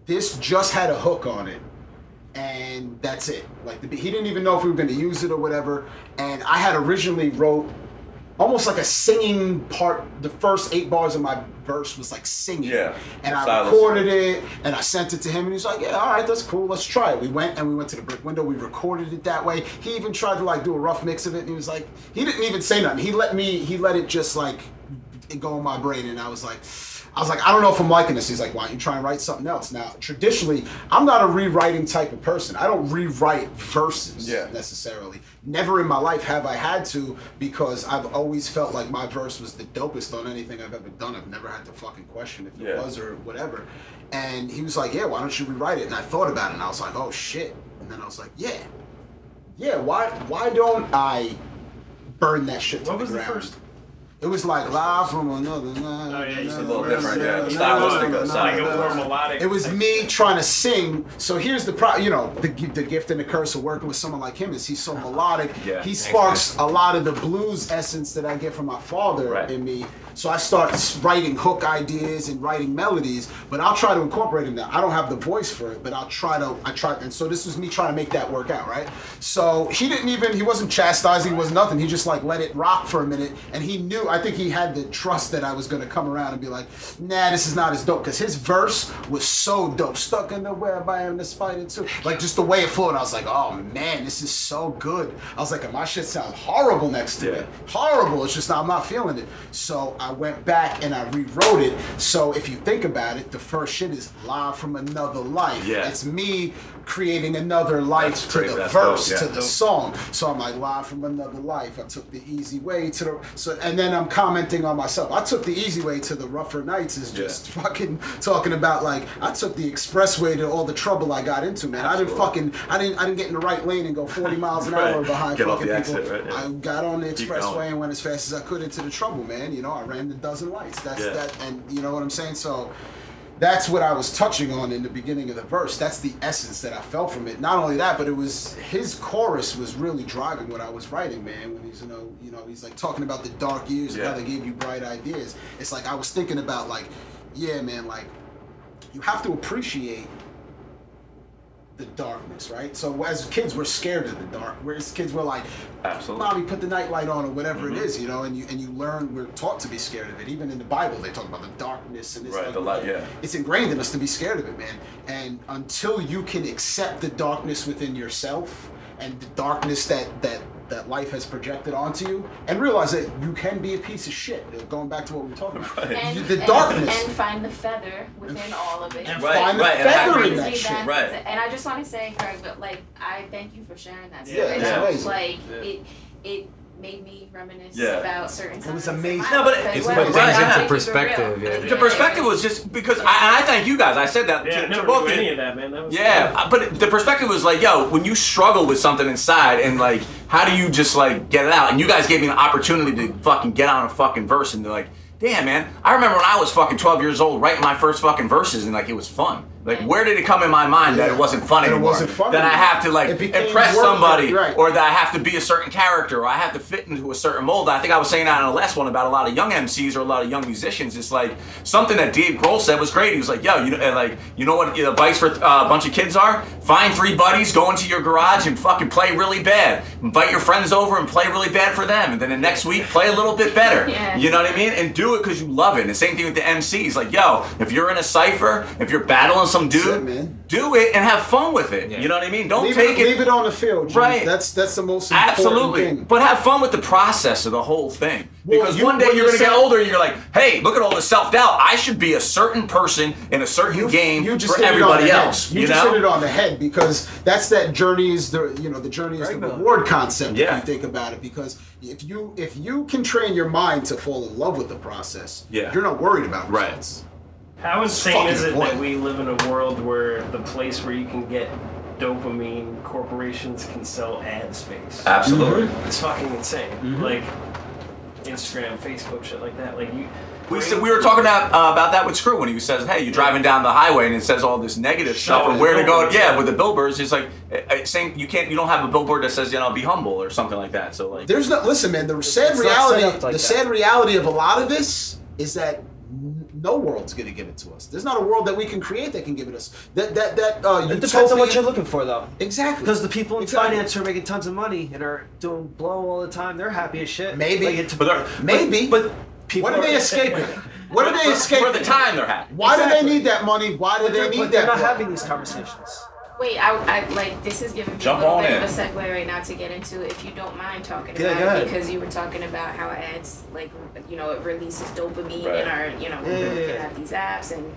this just had a hook on it and that's it like the, he didn't even know if we were going to use it or whatever and i had originally wrote almost like a singing part. The first eight bars of my verse was like singing. Yeah. And I recorded it and I sent it to him and he's like, yeah, all right, that's cool. Let's try it. We went and we went to the brick window. We recorded it that way. He even tried to like do a rough mix of it and he was like, he didn't even say nothing. He let me, he let it just like go in my brain and I was like, I was like, I don't know if I'm liking this. He's like, why don't you try and write something else? Now, traditionally, I'm not a rewriting type of person. I don't rewrite verses Yeah. necessarily. Never in my life have I had to because I've always felt like my verse was the dopest on anything I've ever done. I've never had to fucking question if it Yeah. was or whatever. And he was like, yeah, why don't you rewrite it? And I thought about it and I was like, oh shit. And then I was like, yeah, yeah. Why why don't I burn that shit to What the ground? It was like live from another. Oh, yeah, said a little different, yeah. Was different. It's like a more melodic. It was me trying to sing. So here's the pro. You know, the, the gift and the curse of working with someone like him is he's so melodic. Yeah. He sparks a lot of the blues essence that I get from my father Right. in me. So I start writing hook ideas and writing melodies, but I'll try to incorporate them. Now I don't have the voice for it, but I'll try to. I try, and so this was me trying to make that work out, right? So he didn't even. He wasn't chastising. He was nothing. He just like let it rock for a minute, and he knew. I think he had the trust that I was gonna come around and be like, Nah, this is not as dope, because his verse was so dope. Stuck in the web, I am the spider too. Like just the way it flowed, I was like, Oh man, this is so good. I was like, my shit sound horrible next to Yeah. it horrible. It's just I'm not feeling it. So I went back and I rewrote it. So if you think about it, the first shit is live from another life. Yeah. It's me creating another life to the That's dope, verse, yeah. to the song. So I'm like live from another life. I took the easy way to the so and then I'm commenting on myself. I took the easy way to the rougher nights is just fucking talking about like I took the expressway to all the trouble I got into, man. I didn't fucking I didn't I didn't get in the right lane and go 40 miles an Right. hour behind Get fucking people. exit, right, yeah. I got on the expressway and went as fast as I could into the trouble, man. You know, I ran the dozen lights. That's Yeah. that, and you know what I'm saying. So that's what I was touching on in the beginning of the verse. That's the essence that I felt from it. Not only that, but it was his chorus was really driving what I was writing, man. When he's you know, you know, he's like talking about the dark years and how they gave you bright ideas. It's like I was thinking about like, yeah, man, like you have to appreciate the darkness, right? So as kids, we're scared of the dark. Whereas kids were like, Absolutely. "Mommy, put the nightlight on," or whatever Mm-hmm. it is, you know. And you and you learn. We're taught to be scared of it. Even in the Bible, they talk about the darkness and it's Right, like, the light, yeah. It's ingrained in us to be scared of it, man. And until you can accept the darkness within yourself and the darkness that that that life has projected onto you, and realize that you can be a piece of shit. Uh, going back to what we were talking about, Right. And, the and- darkness. and find the feather within all of it. And Right, find the right, and feather in that shit. Right. And I just want to say, Craig, but like, I thank you for sharing that. Yeah, story. it's That was. Like, Yeah. it, it made me reminisce Yeah. about certain things. It was amazing. No, but it, as it's well. put things into perspective, real. yeah. The perspective was just because, I, I thank you guys. I said that Yeah, to, no, to both of any you. of that, man. That was Yeah, but the perspective was like, yo, when you struggle with something inside, and like, how do you just like get it out? And you guys gave me an opportunity to fucking get on a fucking verse, and they're like, damn, man, I remember when I was fucking 12 years old writing my first fucking verses, and like it was fun. Like, where did it come in my mind that it wasn't fun That it wasn't fun That I have to like impress work, somebody, right. or that I have to be a certain character, or I have to fit into a certain mold. I think I was saying that in the last one about a lot of young MCs or a lot of young musicians. It's like something that Dave Grohl said was great. He was like, "Yo, you know, and like you know what the advice for uh, a bunch of kids are? Find three buddies, go into your garage and fucking play really bad. Invite your friends over and play really bad for them, and then the next week play a little bit better. Yeah. You know what I mean? And do it because you love it. And the same thing with the MCs. Like, yo, if you're in a cipher, if you're battling some dude, it, man. do it and have fun with it. Yeah. You know what I mean? Don't leave take it, leave it on the field, G. Right. That's that's the most important Absolutely. thing. But have fun with the process of the whole thing. Well, Because you- one day you're you're going to get older and you're like, hey, look at all the self doubt. I should be a certain person in a certain game you just for hit it on everybody else. You, You, just know? hit it on the head because that's that journey is the you know the journey is the Right, reward concept Yeah. if you think about it because if you if you can train your mind to fall in love with the process, Yeah. you're not worried about Right. Results. How insane is it that we live in a world where the place where you can get dopamine, corporations can sell ad space? Absolutely. It's fucking insane. Mm-hmm. Like Instagram, Facebook, shit like that. Like you. We, said, we were talking about, uh, about that with Screw when he says, "Hey, you're driving down the highway and it says all this negative stuff Oh, and where to go." Yeah, yeah. with the billboards, he's like, uh, uh, saying you can't, you don't have a billboard that says, you know, be humble or something like that. So like, There's no listen, man. The sad reality, like the that. sad reality of a lot of this is that n- no world's gonna give it to us. There's not a world that we can create that can give it us. That that that uh, It depends on what you're looking for, though. Exactly. Because the people in Exactly. finance who are making tons of money and are doing blow all the time, they're happy as shit. Maybe. Like, it- But they're- Maybe. But people what are they escaping? What are they escaping? for the time they're happy. Why do they need that money? Why do But they they're, need but they're not money? having these conversations. Wait, I, I like this is giving me Jump a little bit in. of a segue right now to get into if you don't mind talking Yeah, about it because you were talking about how it adds like you know it releases dopamine Right. in our you know Yeah, we're yeah, looking at these apps and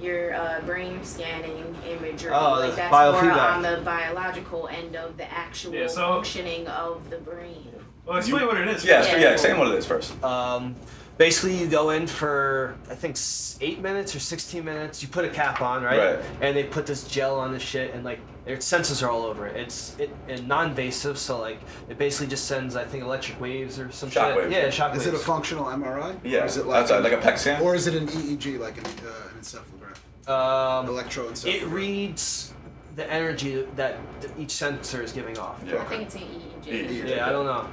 your uh, brain scanning imagery Oh, like the that's more on the biological end of the actual Yeah, so- functioning of the brain. Well, explain what it is. Yeah, Yeah. yeah, yeah. Explain what it is first. Um, basically, you go in for I think eight minutes or sixteen minutes. You put a cap on, right? Right. And they put this gel on the shit, and like their sensors are all over it. It's it and non-invasive, so like it basically just sends I think electric waves or some Shock shit. waves. Yeah, shock Is waves. it a functional MRI? Yeah, Or is it that's a- like a PET scan? Or is it an EEG, like an, uh, an encephalograph? um, Electroencephalograph. it reads the energy that each sensor is giving off. Yeah. I think it's an EEG. EEG. Yeah, I don't know.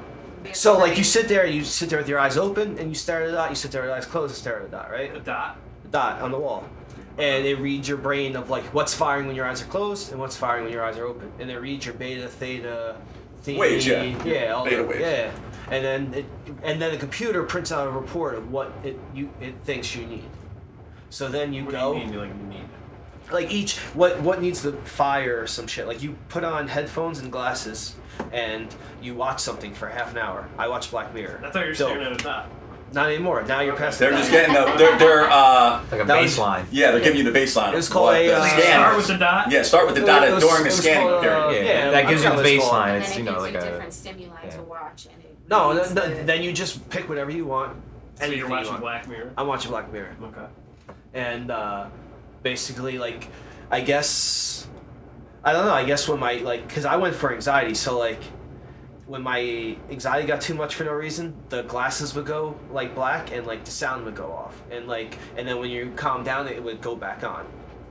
It's So like you sit there, you sit there with your eyes open, and you stare at a dot. You sit there with your eyes closed and stare at a dot, right? A dot. A dot on the wall. And it reads your brain of like what's firing when your eyes are closed and what's firing when your eyes are open. And it reads your beta, theta, theta, Waves, yeah. yeah, all Beta the, waves. yeah. And then it, and then the computer prints out a report of what it you it thinks you need. So then you What go do you mean? Like you need? like each what what needs to fire or some shit. Like you put on headphones and glasses and you watch something for half an hour. I watch Black Mirror. I thought you were Dope. staring at a dot. Not anymore. Now you're past. They're the just dot. getting the. They're, they're uh, Like a That was- baseline. yeah, they're giving you the baseline. It was of called what a, the uh, scan Start is. with the dot. Yeah, start with the It dot was- during it the was scanning called, uh, period. Yeah, yeah, that I gives you forgot the what it's called. baseline. And It's then you it know gives like you a different stimuli yeah. to watch and it No, reads then, the- then, then you just pick whatever you want. So anything you're you watching want. Black Mirror. I'm watching Black Mirror, Okay. and uh, basically, like, I guess I don't know. I guess when my like, cause I went for anxiety, so like, when my anxiety got too much for no reason, the glasses would go like black, and like the sound would go off, and like, and then when you calm down, it would go back on.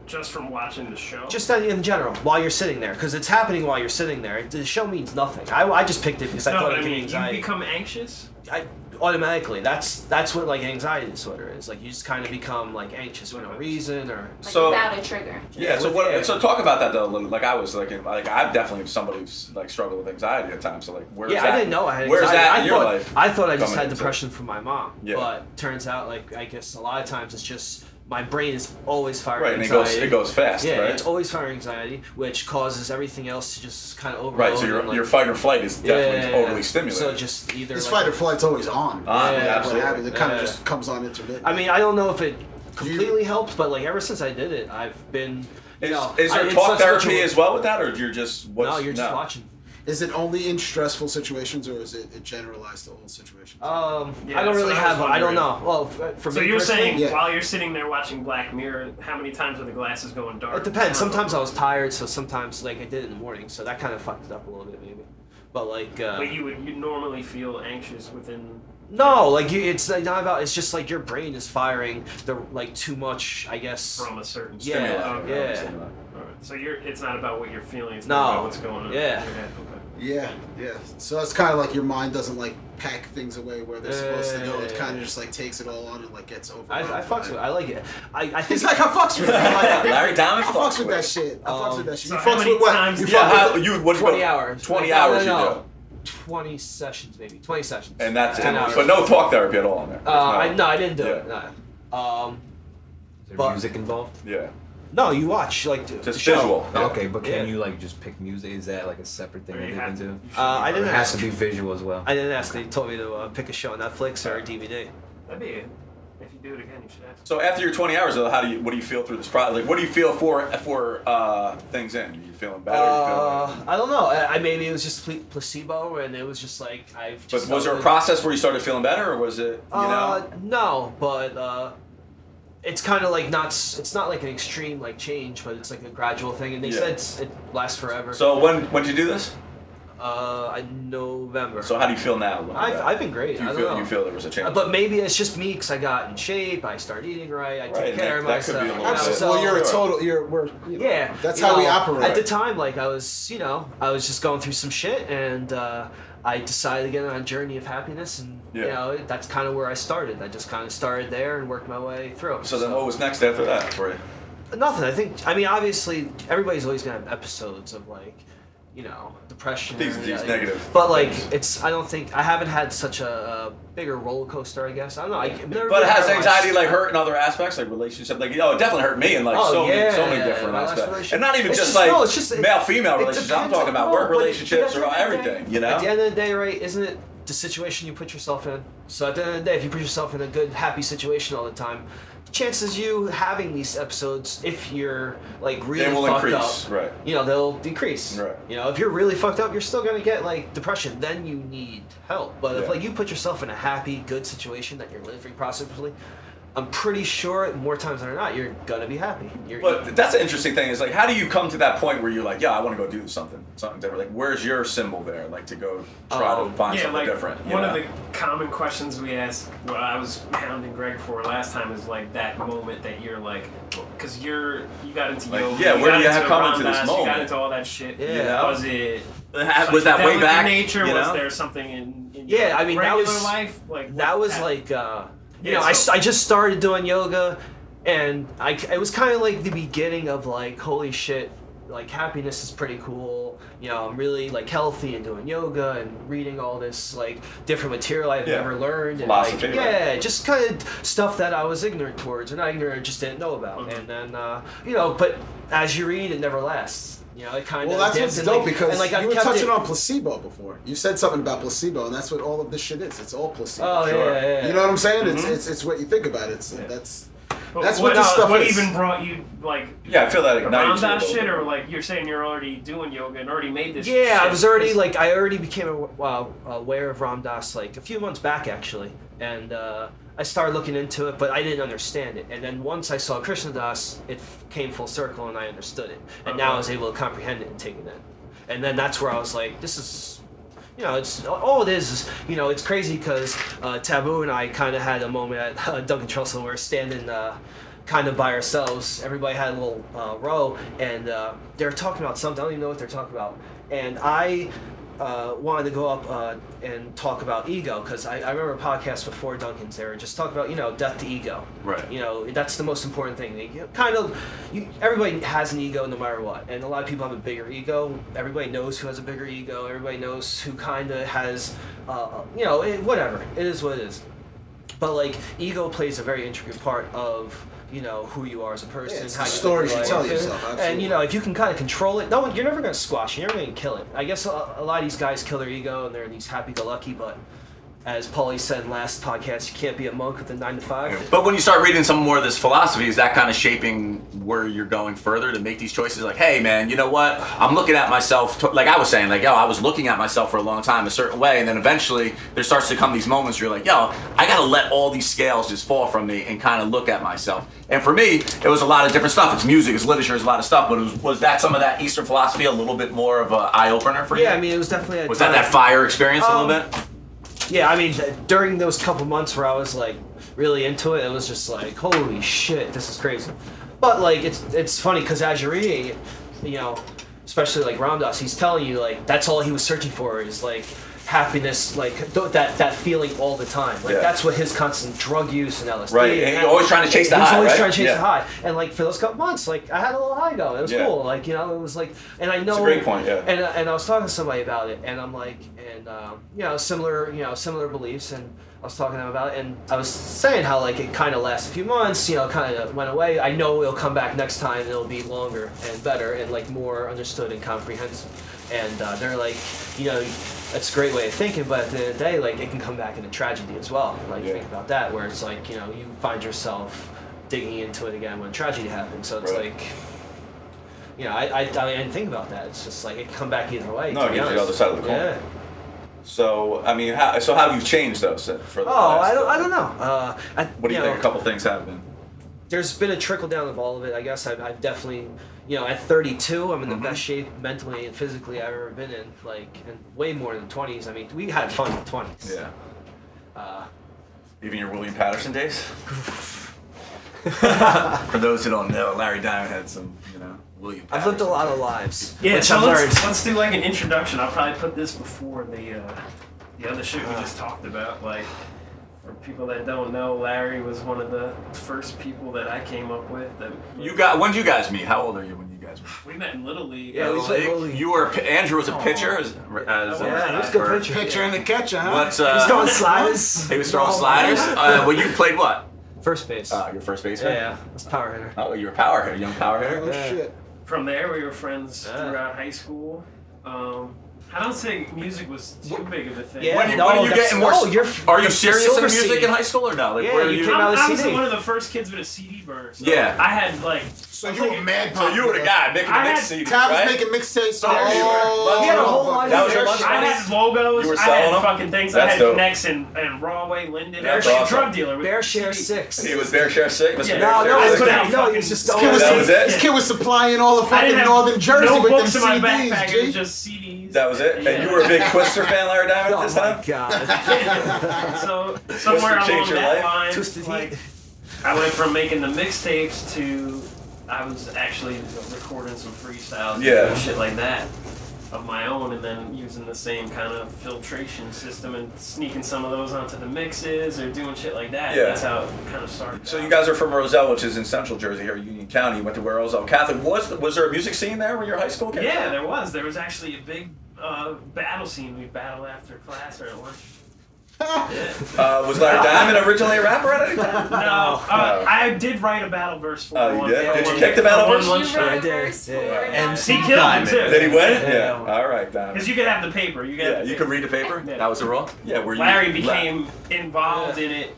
Just from watching the show. Just in- general, while you're sitting there, because it's happening while you're sitting there. The show means nothing. I, I just picked it because I no, thought it I would give me mean, you anxiety. become anxious. I automatically that's that's what like anxiety disorder is like you just kind of become like anxious for no reason or like So- without a trigger. Yeah, so what? yeah. So talk about that though. Like I was like, like I've definitely somebody who's like struggled with anxiety at times. So like, where's yeah that? i didn't know i had Where's anxiety. that I in your thought, life? i thought i just had into- depression from my mom Yeah. but turns out like i guess a lot of times it's just my brain is always firing Right, and it anxiety. goes it goes fast, yeah right? it's always firing anxiety which causes everything else to just kind of overload right. So your like, your fight or flight is yeah, definitely yeah, yeah. overly stimulated. so just either This like, fight or flight's always on. Ah, Yeah, What absolutely. happens? It kind of Yeah. just comes on intermittent. i mean i don't know if it Do you- completely helped but like ever since i did it i've been you Is, know, is there it's talk therapy such as well with that, or you're just what's, no you're just no. watching Is it only in stressful situations, or is it, it generalized to all situations? Um, Yeah, I don't really what I was have. I don't know. Well, f- for So me you're saying Yeah. while you're sitting there watching Black Mirror, how many times are the glasses going dark? it depends. Sometimes I was tired, so sometimes like I did it in the morning, so that kind of fucked it up a little bit maybe. But like, uh, But you would you normally feel anxious within. no, like you, it's like, not about. It's just like your brain is firing the like too much. I guess. From a certain Yeah, stimuli. Okay. yeah. Stimuli. Alright. So you're it's not about what you're feeling, it's No. about what's going on. Yeah. Okay, okay. Yeah, yeah. So it's kind of like your mind doesn't like pack things away where they're supposed to go. It kind of just like takes it all on and like gets over. I, I fucks with. it. I like it. I, I think. He's like, I fucks with it. Like. Larry Diamond I fucks fucks with with that shit. I fucks Um, with that shit. You how fucks with what? times You do fuck Yeah, with you what 20 what- hours. Twenty Like, no, hours no, you no. Twenty sessions, maybe. Twenty sessions. and that's Ten it. hours. But no talk therapy at all in there. Uh, I, no, I didn't do it. No. Um, Is there But- music involved? Yeah, no, you watch like the just show. visual. Yeah. Okay, but can Yeah. you like just pick music? Is that like a separate thing Or that you they have can to- do? Uh, I didn't It alright. has to be visual as well. I didn't ask. They told me to uh, pick a show on Netflix or a DVD. That'd be it. If you do it again, you should ask. So after your 20 hours, though, how do you what do you feel through this process? Like, what do you feel for for uh, things in? Are you feeling better? Uh, feeling, I don't know. I, I maybe it was just placebo, and it was just like I've. but was there a process where you started feeling better, or was it you Uh, know? no, but uh, it's kind of like not. It's not like an extreme like change, but it's like a gradual thing. And they Yeah. said it's, it lasts forever. So when when did you do this? uh, in November. So how do you feel now? looking I've, back? I've been great. Do you I don't feel know. you feel there was a change? Uh, but maybe it's just me because I got in shape. I started eating right. I Right, took and care that- of that could be a myself. little you bit- so- well, you're a total. You're we're. You know, Yeah, That's you how we know, operate. At the time, like I was, you know, I was just going through some shit, and uh, I decided to get on a journey of happiness, and you know that's kind of where I started. I just kind of started there and worked my way through. So then, what was next after that for you? Nothing. I think. I mean, obviously, everybody's always gonna have episodes of like, you know, depression. These- these yeah, negative But like, things. it's. I don't think I haven't had such a, a bigger roller coaster. I guess I don't know. I, never But been has anxiety like hurt in other aspects, like relationship? Like, oh, it definitely hurt me in like Oh, so many, so yeah, many different aspects, and not even just, just- like no, it's just- male female relationships. I'm talking about work relationships or end of the everything. day- You know? At the end of the day, right? Isn't it the situation you put yourself in? So at the end of the day, if you put yourself in a good, happy situation all the time, chances you having these episodes, if you're like really They will fucked increase, up, right. You know, they'll decrease. Right. You know, if you're really fucked up, you're still gonna get like depression. Then you need help. But Yeah. if like you put yourself in a happy, good situation that you're living prosperously. I'm pretty sure more times than not you're gonna be happy. You're, But that's an interesting thing. Is like, how do you come to that point where you're like, yeah, I want to go do something, something different? Like, where's your symbol there? Like to go try Um, to find yeah, something like different. you one know? of the common questions we ask, what I was hounding Greg for last time, is like that moment that you're like, because you're you got into Like, yoga, yeah, you where got do you into have come into this Ram Dass, You got into all that shit. Yeah. You know? Was it was that way psychedelic in back? nature? you Was there something in, in Yeah, your I mean, that was- life? Like that was happened? like uh you Yeah, know I, so- I just started doing yoga and I it was kind of like the beginning of like holy shit like happiness is pretty cool you know i'm really like healthy and doing yoga and reading all this like different material i've Yeah. never learned and Philosophy, like right. yeah just kind of stuff that i was ignorant towards or not ignorant just didn't know about Mhm. and then uh you know but as you read it never lasts you know it kind of Well, that's what's and, dope like, because and, like, you were touching it- on placebo before. You said something about placebo, and that's what all of this shit is. It's all placebo. oh Sure. yeah, yeah, yeah. You know what I'm saying? Mm-hmm. It's, it's it's what you think about. It's that's But that's what, what this uh, stuff what is. even brought you like yeah, I feel that around ignites that little shit, or like you're saying you're already doing yoga and already made this. Yeah, I was already like I already became uh, aware of Ram Dass like a few months back actually, and uh, I started looking into it, but I didn't understand it. And then once I saw Krishna Das, it f- came full circle and I understood it, and now I was able to comprehend it and take it in. And then that's where I was like, this is. You know, it's all it is. is you know, it's crazy because uh, Taboo and I kind of had a moment at uh, Duncan Trussell. We were standing uh, kind of by ourselves. Everybody had a little uh, row, and uh, they were talking about something. I don't even know what they're talking about. And I uh, wanted to go up uh, and talk about ego because I, I remember a podcast before Duncan's there, just talk about you know death to ego. Right. You know that's the most important thing. You know, kind of, you, everybody has an ego no matter what, and a lot of people have a bigger ego. Everybody knows who has a bigger ego. Everybody knows who kind of has, uh, you know, it, whatever. It is what it is. But like ego plays a very intricate part of you know who you are as a person. Yeah, it's how the you stories you tell and- yourself, And absolutely. you know if you can kind of control it, no, one- you're never gonna squash. it, You're never gonna kill it. I guess a, a lot of these guys kill their ego and they're these happy-go-lucky, but as Paulie said in last podcast, you can't be a monk with a nine to five. But when you start reading some more of this philosophy, is that kind of shaping where you're going further to make these choices? Like, hey, man, you know what? I'm looking at myself, to, like I was saying, like, yo, I was looking at myself for a long time a certain way, and then eventually there starts to come these moments where you're like, yo, I gotta let all these scales just fall from me and kind of look at myself. And for me, it was a lot of different stuff. It's music, it's literature, it's a lot of stuff. But was, was that some of that Eastern philosophy a little bit more of an eye opener for you? Yeah, I mean it was definitely. A was that time- that fire experience a Um, little bit? Yeah, I mean, th- during those couple months where I was like really into it, it was just like, holy shit, this is crazy. But like, it's it's funny because as you're reading you know, especially like Ram Dass, he's telling you like that's all he was searching for is like happiness, like th- that that feeling all the time. Like Yeah. that's what his constant drug use and LSD. Right, and you're always trying to chase the high, always right? trying to chase Yeah. the high, and like for those couple months, like I had a little high going. It was Yeah. cool. Like you know, it was like, and I know. It's a great point, yeah. And and I was talking to somebody about it, and I'm like, and um, you know, similar, you know, similar beliefs, and I was talking to them about it, and I was saying how like it kind of lasts a few months, you know, kind of went away. I know it'll come back next time, and it'll be longer and better and like more understood and comprehensive. And uh, they're like, you know, that's a great way of thinking, but at the end of the day, like it can come back into tragedy as well. Like Yeah. think about that, where it's like, you know, you find yourself digging into it again when tragedy happens. So it's Right. like. You know, I, I, I didn't think about that. It's just like it can come back either way. No, it you the other side of the coin. Yeah. So, I mean, how, so how have you changed those for the Oh, last, I don't, I don't know. Uh, I, What do you, know, think a couple things have been? There's been a trickle down of all of it. I guess I've, I've definitely, you know, at 32, I'm in the Mhm. best shape mentally and physically I've ever been in. Like, and way more than 20s. I mean, we had fun in the 20s. Yeah. Uh, Even your William Paterson days? For those who don't know, Larry Diamond had some, you know. William. I've lived a lot of lives. Yeah, so let's, let's do like an introduction. I'll probably put this before the uh, the other shit we Uh. just talked about. Like, for people that don't know, Larry was one of the first people that I came up with. That You got when did you guys meet? How old are you when you guys met? we met in Little League. Yeah, we Uh, Little League. You were Andrew was a pitcher as, as Yeah, he was a good pitcher. Pitcher and the catcher, huh? What's uh? He's throwing sliders. He was throwing sliders. Uh, well, you played what? First base. Uh, your first yeah, baseman. yeah. That's power hitter. Oh, you're a power hitter, young power hitter. Oh Yeah. shit. From there, we were friends Yeah. throughout high school. Um, I don't think music was too big of a thing. Yeah, When, you, no, when oh, are you that's- getting more? no, you're- are you the- the serious in silver music seed. in high school or no? Like, Yeah, where are you you? came I, out with I was CD. one of the first kids with a CD burner. So Yeah. I had like. So you were mad So you were the guy making the I mix had- CD, Tabs right? making mixtapes. So you were. Oh, He had a whole line That of was your their lunch shit. I had logos. You were I selling had them? fucking things. That's I had dope. connects in, in Rahway, Linden. That's I was awesome. drug dealer. With BearShare Six. He was BearShare Sick. Mr. Yeah. Bear No, Share no, I it was, couldn't no, fucking- he was just This kid was, That was it? this kid was supplying all the I fucking didn't have northern Jersey no with books them in my CDs, backpack. It G. was just CDs. That was it. And you were a big Twister fan, Larry Diamond, at Oh this my god. so somewhere Twister along changed your that life? line, Twisted like, Heat. I went from making the mixtapes to I was actually recording some freestyles, Yeah. and shit like that of my own, and then using the same kind of filtration system and sneaking some of those onto the mixes or doing shit like that. Yeah. That's how it kind of started. So out. you guys are from Roselle, which is in Central Jersey, here, Union County. You went to where Roselle Catholic. Was was there a music scene there when you were high school? kid? Yeah, there was. There was actually a big uh, battle scene. We battle after class or at lunch. Uh, was Larry Diamond originally a rapper at any time? No, uh, I did write a battle verse for Oh, you one. did? Did you kick the battle for one verse? lunch You wrote I a did, yeah. for it. And He killed him too. Did he win? Yeah. All right, Diamond. Because you could have the paper. You could Yeah, have the you could read the paper. Yeah. That was the rule. Yeah, were you? Larry became involved in it.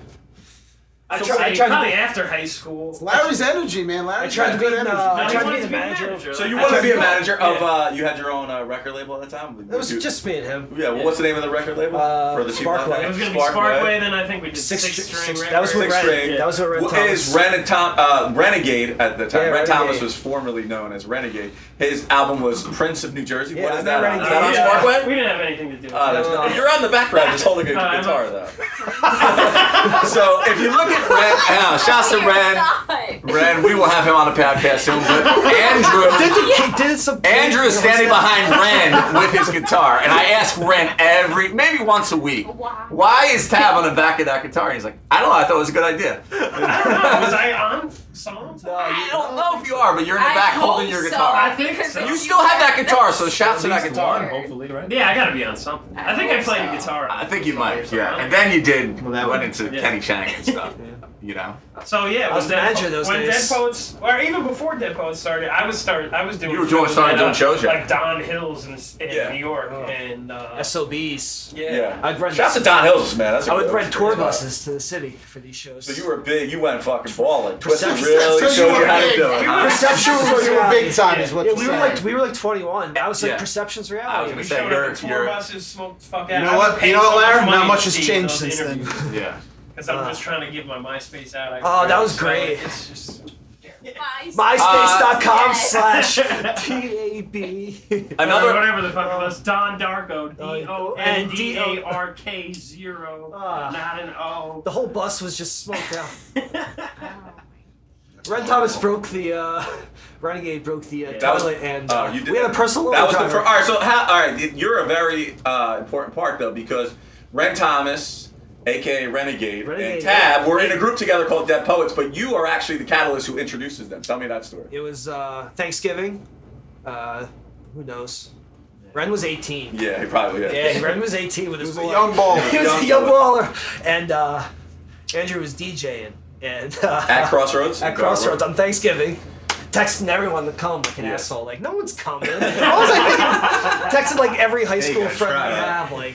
I So tried- I say tried to probably be- after high school. Larry's energy, man. I Larry's tried to got be good in, energy. uh, No, I he tried to be the manager. So you I wanted to be a manager of? Yeah. Uh, you had your own uh, record label at the time. It was You- just me and him. Yeah. Well, what's the name of the record label Uh, for the people Sparkway. It was gonna be Sparkway. Then I think we did Six six, str- string six- records. that was with Six Ren. string. That was with Ren Well, Thomas. Is Ren and Tom, uh, Renegade at the time? Yeah, Ren Thomas was formerly known as Renegade. His album was Prince of New Jersey. Yeah, what I that? on? Renegade. Is that on Yeah, Sparkway? We didn't have anything to do with Oh, that's that. You're on the background just holding a Uh, guitar though. so if you look at Ren, uh, shouts to Ren. Ren, we will have him on the podcast soon. But Andrew, Did the he did some. Andrew is standing behind Ren with his guitar, and I ask Ren every, maybe once a week, Wow. why is Tab on the back of that guitar? And he's like, I don't know. I thought it was a good idea. I don't know. Was I on songs? I don't know if you are, but you're in the I back hope holding your so, guitar. I think so. You still have that guitar, that's so shouts to that so guitar. weird. hopefully, right? Yeah, I gotta be on something. I think I played the uh, guitar. I think you might, yeah. And then you did Well, that went into yeah. Kenny Chang and stuff. You know. So yeah, I was when Dead manager Po- those when days. Dead Poets, or even before Dead Poets started, I was started. I was doing. You were doing- shows started doing uh, shows, yeah. like Don Hills in, in Yeah. New York, Oh. and uh, SOBs. yeah. I'd rent. Shouts to Don Hills, man. That's a I would rent tour spot. buses to the city for these shows. So you were big. You went fucking balling. Twisted Perception- really So you showed you were how to do it. You? Perception was So you were big time, is what Yeah, you're we were saying. like we were like 21. That was like Yeah. Perception's I was reality. gonna We say, showed you're- up to tour you're- buses, smoked the fuck out. You know I what? would pay You know so what, much Larry? money Not to much has see changed those since then. interviews. Yeah. Because I'm Uh, just trying to give my MySpace out. I Oh, that was so great. It's just. MySpace.com Uh, slash T-A-B. Another- Or whatever the fuck it was. Don Darko. D O N and D D A O- R K zero. Ah. Not an O. The whole bus was just smoked out. Ren Thomas broke the uh, Renegade broke the uh, That was- toilet, and oh, uh, you did- we had a personal That was the first. All right. So how? All right. You're a very uh, important part though because Ren Thomas, aka Renegade, and Tab yeah. were in a group together called Dead Poets, but you are actually the catalyst who introduces them. Tell me that story. It was uh, Thanksgiving. Uh, who knows? Ren was 18. Yeah, he probably is. Yeah, Ren was 18 with his was a boy. young baller. he was Young a young baller. baller, and uh, Andrew was DJing, and uh, At Crossroads. at Crossroads on Thanksgiving. Texting everyone to come like an Yeah. asshole, like no one's coming. I was like, texting like every high school friend I have, like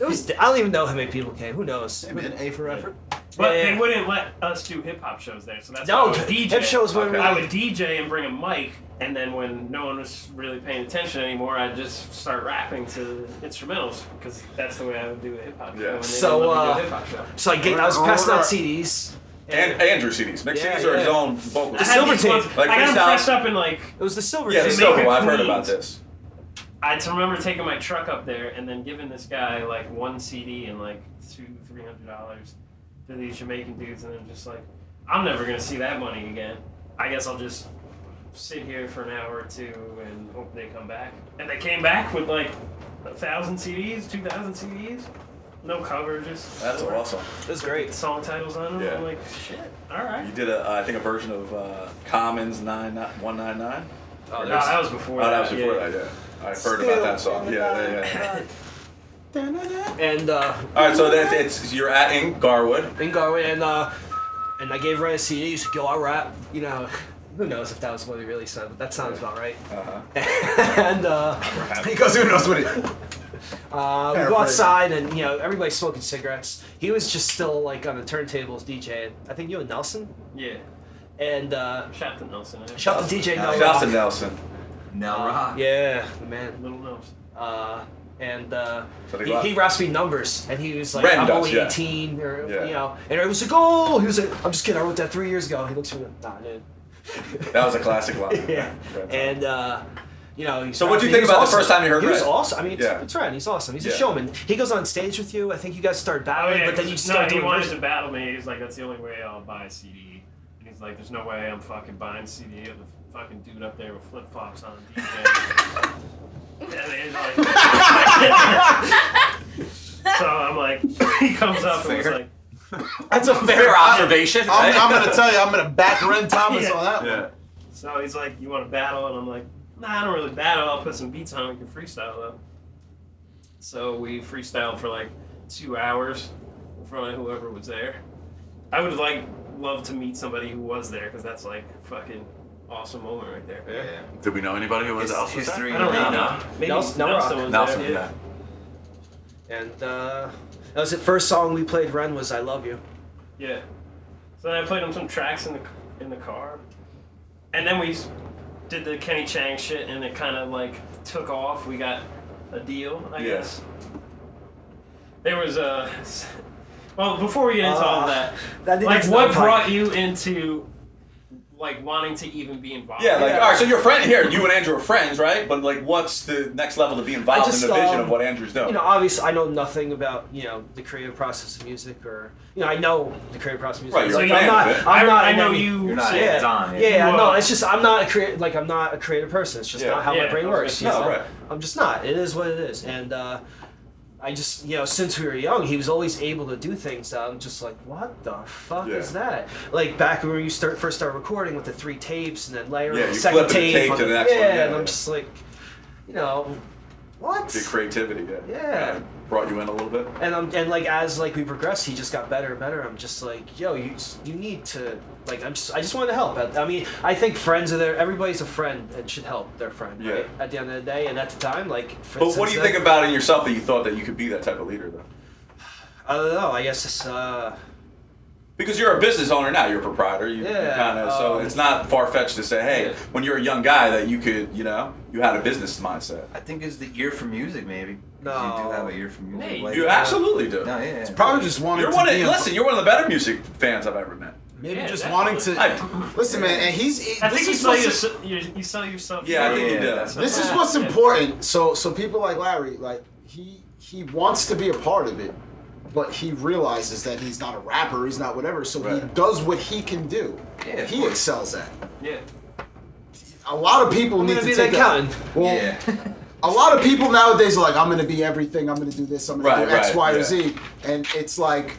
it was. I don't even know how many people came. Who knows? An A for effort. But Yeah. they wouldn't let us do hip hop shows there, so that's No, why I would DJ. hip shows weren't I would DJ and bring a mic, and then when no one was really paying attention anymore, I'd just start rapping to instrumentals because that's the way I would do a hip hop show. Yeah. And they So, didn't let me uh, a hip hop show. So I, get, I was passing out CDs. And Andrew CDs, mixed Yeah, CDs or his yeah. own vocals. I the had silver these tape. ones- Like I got them freestyle? pressed up in like. It was the silver Yeah, the tape. silver. I've heard about this. I just remember taking my truck up there and then giving this guy like one CD and like two, three hundred dollars to these Jamaican dudes, and then just like, I'm never gonna see that money again. I guess I'll just sit here for an hour or two and hope they come back. And they came back with like a thousand CDs, two thousand CDs, no cover, just That's four awesome. That's great. song titles on them. Yeah. I'm like, shit, All right. You did a, uh, I think a version of uh, Commons nine one nine nine. Oh, no, that was before. Oh, that was before yeah. that. Yeah, I heard about that song. Yeah, yeah, yeah. And uh, All right, so that's it's you're at in Garwood. in Garwood, and uh, and I gave Ren a CD. He's like, "Yo, I rap." You know, who knows if that was what he really said, but that sounds about right. Uh-huh. and uh, He goes, who knows what it? uh, we go Paraphrase. outside, and you know, everybody's smoking cigarettes. He was just still like on the turntables DJing. I think you and Nelson. Yeah. And uh, Shout to Nelson. eh? shout out to DJ No Shouts to Nelson. Now Uh, rock. Yeah, the man. Little Nelson. Uh, and uh, So he, he raps me numbers, and he was like, Ren "I'm does, only yeah. 18," or Yeah. you know, and I was like, "Oh," he was like, "I'm just kidding. I wrote that three years ago." He looks at me, like, "Nah, dude." That was a classic line. yeah. And uh, you know, So what do you think He was about the first time you heard He was awesome. I mean, it's, Yeah. it's Ren. He's awesome. He's Yeah. a showman. He goes on stage with you. I think you guys start Oh battling, yeah, but then you 'cause- start no, he doing wanted verses. to battle me. He's like, that's the only way I'll buy a CD. And he's like, there's no way I'm fucking buying a CD of the fucking dude up there with flip flops on DJ. and he's like, so I'm like, he comes up and was like, That's a Fair observation. I'm, right? I'm gonna tell you, I'm gonna back Ren Thomas Yeah. on that one. Yeah. so he's like, you want to battle? And I'm like, nah, I don't really battle. I'll put some beats on. We can freestyle though. So we freestyled for like two hours in front of whoever was there. I would have like love to meet somebody who was there because that's like fucking awesome moment right there. Yeah. Did we know anybody who was His- was there? history. I don't really Yeah. Maybe Nelson- Nelson, Nelrock. was Nelson. there. Yeah. And uh, that was the first song we played. Ren was "I Love You." Yeah. So then I played him some tracks in the in the car, and then we did the Kenny Chang shit, and it kind of like took off. We got a deal, I Yeah. guess. There was a. Well, before we get into all Ah, that, that like, what brought you into like wanting to even be involved? Yeah, like Yeah. all right. So your friend here, you and Andrew are friends, right? But like, what's the next level to be involved just, in the vision um, of what Andrew's doing? You know, obviously, I know nothing about you know the creative process of music, or you know, I know the creative process of music. Right, you're So a you're fan I'm not. of it. I'm I, not. I in know any- you. You're not yeah. hands-on. Yeah, yeah, no, it's just I'm not a creative. Like I'm not a creative person. It's just Yeah. not how Yeah, my brain works. gonna you know? No, right. I'm just not. It is what it is, and uh, I just you know since we were young, he was always able to do things that I'm just like, what the fuck Yeah. is that? Like back when you start first start recording with the three tapes and then layering Yeah, the you second the tape, tape the next yeah, one, yeah, and I'm just like, you know, what? the creativity, yeah. Yeah. Brought you in a little bit. And um, and like as like we progress, he just got better and better. I'm just like, yo, you you need to like I'm just I just wanted to help. I, I mean, I think friends are there. Everybody's a friend and should help their friend. Right? At the end of the day, and at the time, like. For But what do you think about in yourself that you thought that you could be that type of leader, though? I don't know. I guess it's uh. Because you're a business owner now, you're a proprietor. You, Yeah, kind of so um, it's not far fetched to say, hey, Yeah. when you're a young guy, that you could, you know, you had a business mindset. I think it's the ear for music, maybe. No. You do have an ear for music. Hey, like- You absolutely do. No, yeah. It's probably just wanting You're one of be listen. You're one of the better music fans I've ever met. Maybe Yeah, just definitely. wanting to I- listen, man. And he's. I this think you is sell, your, you, you sell yourself. Yeah, I short. think you do. that's This is what's important. So so people like Larry, like he he wants to be a part of it, but he realizes that he's not a rapper, he's not whatever. So he does what he can do. Yeah, he course. excels at. Yeah. A lot of people I'm need gonna be the take that. accountant. Well, yeah. a lot of people nowadays are like, I'm gonna be everything. I'm gonna do this. I'm gonna Right, do X, right, Y, or. Z. And it's like,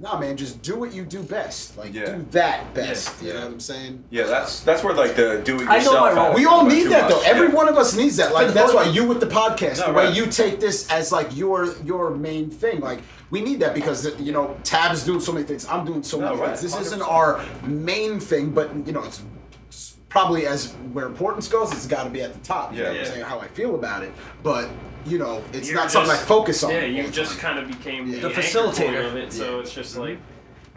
nah, man, just do what you do best. Like Yeah. do that best. Yeah. You know what I'm saying? Yeah, that's that's where like the do it I know yourself. my role. aspect We all need that much. though. Every Yeah. one of us needs that. Like that's why you with the podcast, No, the way right. you take this as like your your main thing. Like we need that because you know Tab's doing so many things. I'm doing so No, many right. things. This isn't our main thing, but you know it's, it's probably as where importance goes, it's got to be at the top. You know Yeah. what I'm saying? How I feel about it, but you know it's You're not something I just- focus on. Yeah, you just kind of became The the, anchor facilitator. of it. So Yeah. it's just mm-hmm. like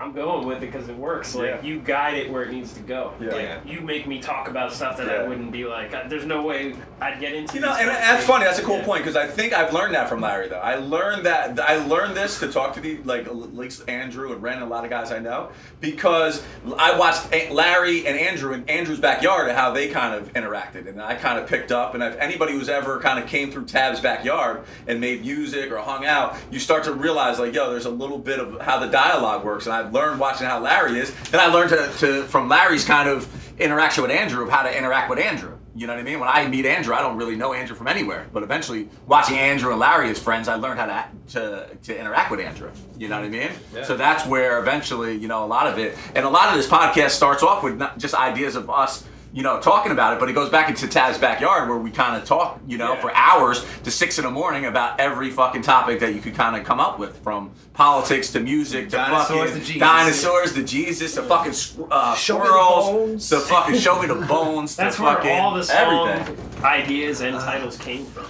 I'm going with it because it works. Like Yeah. you guide it where it needs to go. Yeah. Like, Yeah. you make me talk about stuff that Yeah. I wouldn't be like. There's no way I'd get into. You know, and that's funny. That's a cool Yeah. point because I think I've learned that from Larry. Though I learned that I learned this to talk to the like at least Andrew and Ren and a lot of guys I know because I watched Larry and Andrew in Andrew's backyard and how they kind of interacted, and I kind of picked up. And if anybody who's ever kind of came through Tab's backyard and made music or hung out, you start to realize like, yo, there's a little bit of how the dialogue works. And I've learned watching how Larry is. Then I learned to, to from Larry's kind of interaction with Andrew of how to interact with Andrew. You know what I mean? When I meet Andrew, I don't really know Andrew from anywhere. But eventually, watching Andrew and Larry as friends, I learned how to to, to interact with Andrew. You know what I mean? Yeah. So that's where eventually, you know, a lot of it, and a lot of this podcast starts off with not just ideas of us. You know, talking about it, but it goes back into Taz's backyard where we kind of talk, you know, Yeah. for hours to six in the morning about every fucking topic that you could kind of come up with, from politics to music to Dinosaurs fucking to Jesus. dinosaurs to Jesus to fucking squ- uh, Show me the squirrels bones. to fucking show me the bones That's to where fucking all the song everything. ideas and titles came from.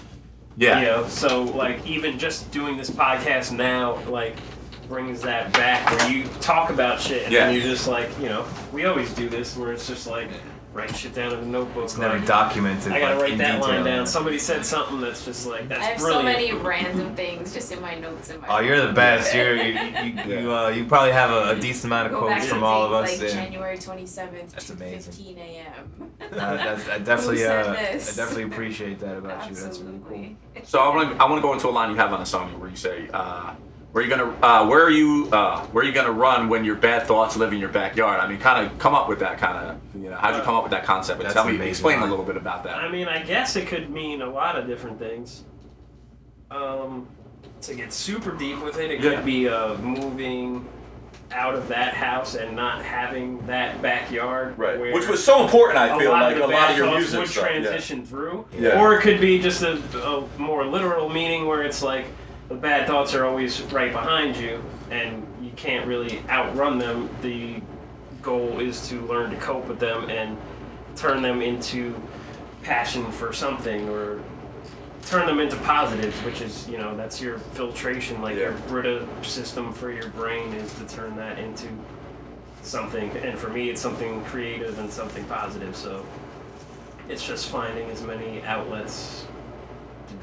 Yeah. You know, so like even just doing this podcast now, like brings that back where you talk about shit and Yeah. then you're just like, you know, we always do this where it's just like write shit down in a notebook. It's never like, documented. I gotta like, write in that line down. Somebody said something that's just like that's I have brilliant. so many random things just in my notes in my Oh, you're the best. You're, you you you, uh, you probably have a, a decent amount of Go quotes from all of us. dates like yeah. January 27th, That's amazing. 15 a.m. Uh, I definitely, Who said uh, I definitely appreciate that about you. That's really cool. Absolutely. So I want to I want to go into a line you have on the song where you say, uh, "Where you gonna uh, Where are you uh, Where are you gonna run when your bad thoughts live in your backyard?" I mean, kind of come up with that kind of you know how'd you come up with that concept? And That's tell me, amazing explain a little bit about that. I mean, I guess it could mean a lot of different things. Um, to get super deep with it, it Yeah. could be uh, moving out of that house and not having that backyard. Right. where Which was so important, I feel like a lot of your music would stuff, yeah. transition through. Yeah. Or it could be just a, a more literal meaning where it's like the bad thoughts are always right behind you and you can't really outrun them. The goal is to learn to cope with them and turn them into passion for something or turn them into positives, which is, you know, that's your filtration, like your Brita system for your brain is to turn that into something. And for me, it's something creative and something positive. So it's just finding as many outlets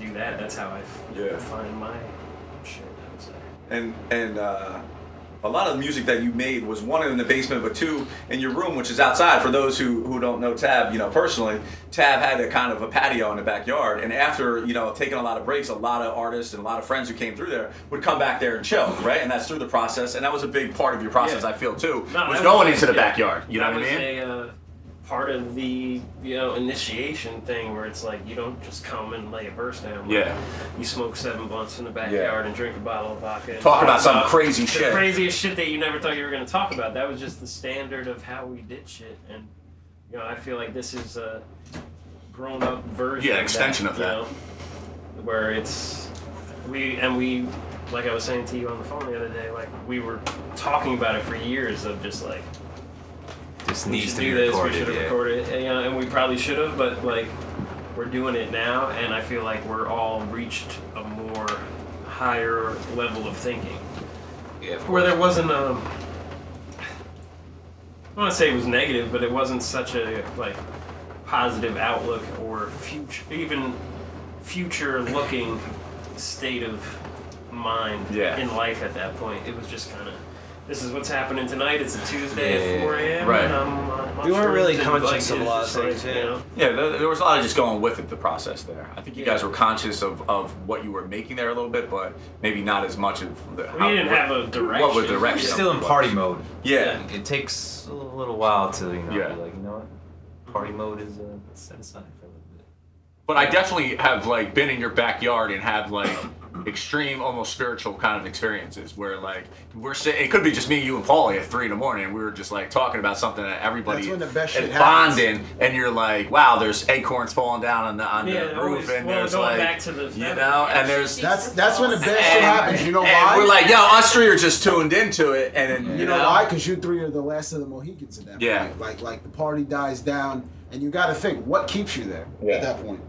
do that. That's how I f- Yeah. find my shit, I would say. and and uh, a lot of the music that you made was one in the basement, but two in your room, which is outside. For those who, who don't know Tab, you know personally, Tab had a kind of a patio in the backyard, and after you know taking a lot of breaks, a lot of artists and a lot of friends who came through there would come back there and chill, right? And that's through the process, and that was a big part of your process, Yeah. I feel too. No, was that going into the backyard. You know what I mean? A, uh, part of the you know initiation thing where it's like you don't just come and lay a verse down. Like, Yeah. You smoke seven blunts in the backyard and drink a bottle of vodka. Talk about some crazy shit. the craziest shit that you never thought you were going to talk about. That was just the standard of how we did shit, and you know I feel like this is a grown up version. Yeah, extension of extension that, of you that. know, where it's we and we like I was saying to you on the phone the other day, like we were talking about it for years of just like This we needs should to be this, recorded. we should have yeah. recorded it, and, you know, and we probably should have, but like we're doing it now, and I feel like we're all reached a more higher level of thinking, Yeah, of where there wasn't um. I want to say it was negative, but it wasn't such a like positive outlook or future, even future-looking state of mind Yeah. in life at that point. It was just kind of. This is what's happening tonight. It's a Tuesday Yeah, at 4 a.m. right. And I'm, uh, We weren't really mushrooms and, conscious of a lot of just like, things, you yeah. know, Yeah, there, there was a lot of just going with it, the process there. I think you guys were conscious of, of what you were making there a little bit, but maybe not as much of the. We didn't have a direction. What was the direction? You're still in was. party mode. Yeah. It takes a little while to, you know, Yeah. be like, you know what? Party mode is uh, set aside for a little bit. But I definitely have like been in your backyard and have like extreme, almost spiritual kind of experiences where like we're sitting. It could be just me, you, and Paulie at three in the morning, and we were just like talking about something that everybody That's when the best is shit happens. bonding, and you're like, wow, there's acorns falling down on the on Yeah, the always- roof, and well, there's going like back to the you feather. know, and there's. That's that's when the best shit happens. You know and why? We're like, yo, us three are just tuned into it, and then You know why? Because you three are the last of the Mohicans at that Yeah. point. Like like the party dies down, and you got to think what keeps you there Yeah. at that point.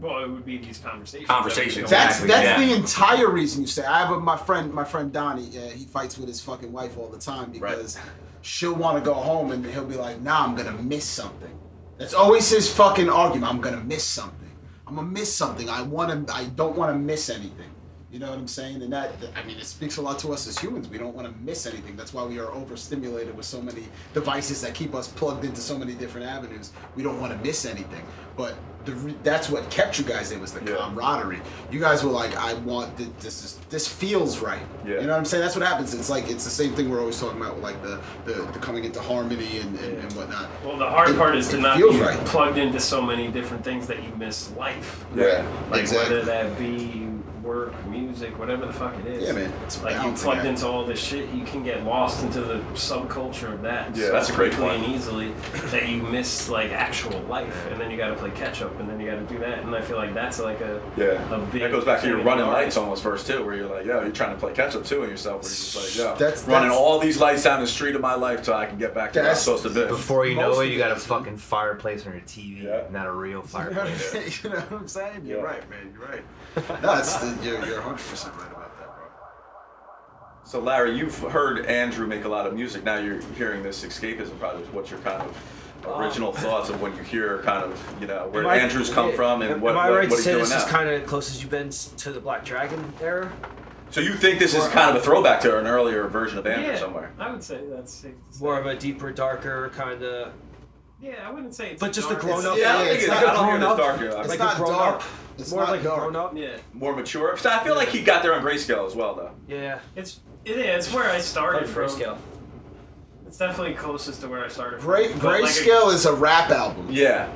Well, it would be these conversations. Conversations. That's Exactly, that's yeah. the entire reason you say. I have a, my friend my friend Donnie. Yeah, he fights with his fucking wife all the time because she'll want to go home and he'll be like, "Nah, I'm gonna miss something." That's always his fucking argument. I'm gonna miss something. I'm gonna miss something. I want to. I don't want to miss anything. You know what I'm saying? And that, I mean, it speaks a lot to us as humans. We don't want to miss anything. That's why we are overstimulated with so many devices that keep us plugged into so many different avenues. We don't want to miss anything. But the that's what kept you guys in was the camaraderie. You guys were like, I want th- this. Is, this feels right. Yeah. You know what I'm saying? That's what happens. It's like it's the same thing we're always talking about, with like the the, the coming into harmony and, and, and whatnot. Well, the hard It- part is to not feels be right. plugged into so many different things that you miss life. Yeah. Like Exactly. whether that be work, music, whatever the fuck it is. Yeah, man, it's like you balancing plugged act. into all this shit, you can get lost into the subculture of that. Yeah, so that's a great quickly point. and easily that you miss like actual life, and then you got to play catch up, and then you got to do that, and I feel like that's like a Yeah. a big. That goes back to your running the lights almost first too, where you're like, yo, you're trying to play catch up too in yourself, where you're just like, yo, That's- running that's- all these lights down the street of my life till I can get back to where I'm That's- supposed to be. Before you know it, you got a fucking fireplace on your TV, Yeah. not a real You know, what I'm fireplace. you know what I'm saying? You're Yeah. right, man. You're right. No, it's the, you're, you're 100 percent right about that, bro. So Larry, you've heard Andrew make a lot of music. Now you're hearing this escapism project. What's your kind of uh, original thoughts of when you hear kind of you know where I- Andrew's come yeah, from and am, what, am I what, right what to he's say doing this is kind of close as you've been to the Black Dragon era? so you think this is kind of a uh, throwback to an earlier version of Andrew Yeah, somewhere? I would say that's safe to say. More of a deeper, darker kind of. Yeah, I wouldn't say it's But just a grown It's- up. yeah, I don't yeah, think it's it's, not I don't hear grown this up. darker. It's think not grown dark. up. It's More not like dark. grown up. Yeah, more mature. So I feel like he got there on grayscale as well, though. Yeah. it's yeah, it's where I started From from. grayscale. It's definitely closest to where I started from. Great like a- Grayscale is a rap album. Yeah,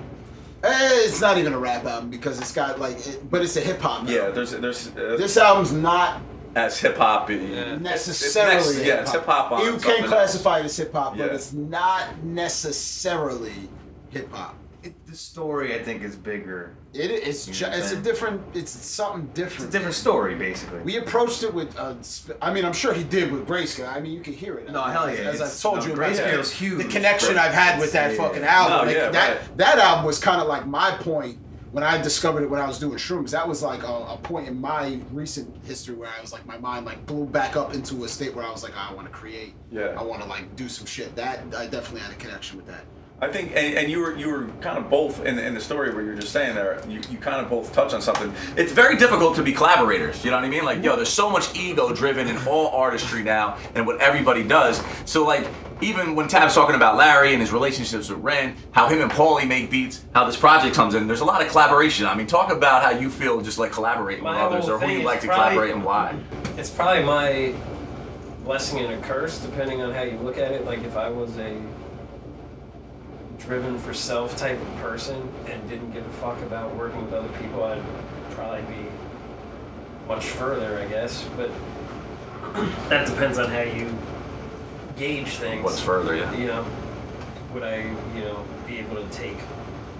Eh, it's not even a rap album because it's got like, it, but it's a hip hop. yeah. There's there's uh, This album's not as hip hop. necessarily. yeah, it's hip hop. You something can else. classify it as hip hop, Yeah. but it's not necessarily hip hop. The story, I think, is bigger. It it's ju- know what I'm it's a different. It's something different. It's a different story, basically. We approached it with, uh, sp- I mean, I'm sure he did with Grayscale. I mean, you can hear it. No, I hell yeah, As, it's- I've told no, you, about Grayscale's the- huge. The connection I've had with that Yeah. fucking album. No, Like, yeah, that right. that album was kind of like my point when I discovered it when I was doing shrooms. That was like a, a point in my recent history where I was like, my mind like blew back up into a state where I was like, ah, I want to create. Yeah. I want to like do some shit. That I definitely had a connection with that. I think, and, and you were you were kind of both in, in the story where you're just saying there. You, you kind of both touch on something. It's very difficult to be collaborators. You know what I mean? Like, yo, there's so much ego driven in all artistry now and what everybody does. So, like, even when Tab's talking about Larry and his relationships with Ren, how him and Paulie make beats, how this project comes in, there's a lot of collaboration. I mean, talk about how you feel just like collaborating My with others or who you like to probably- collaborate and why. It's probably my blessing and a curse, depending on how you look at it. Like if I was a driven for self type of person and didn't give a fuck about working with other people, I'd probably be much further, I guess. But that depends on how you gauge things. What's further, yeah. You know, would I, you know, be able to take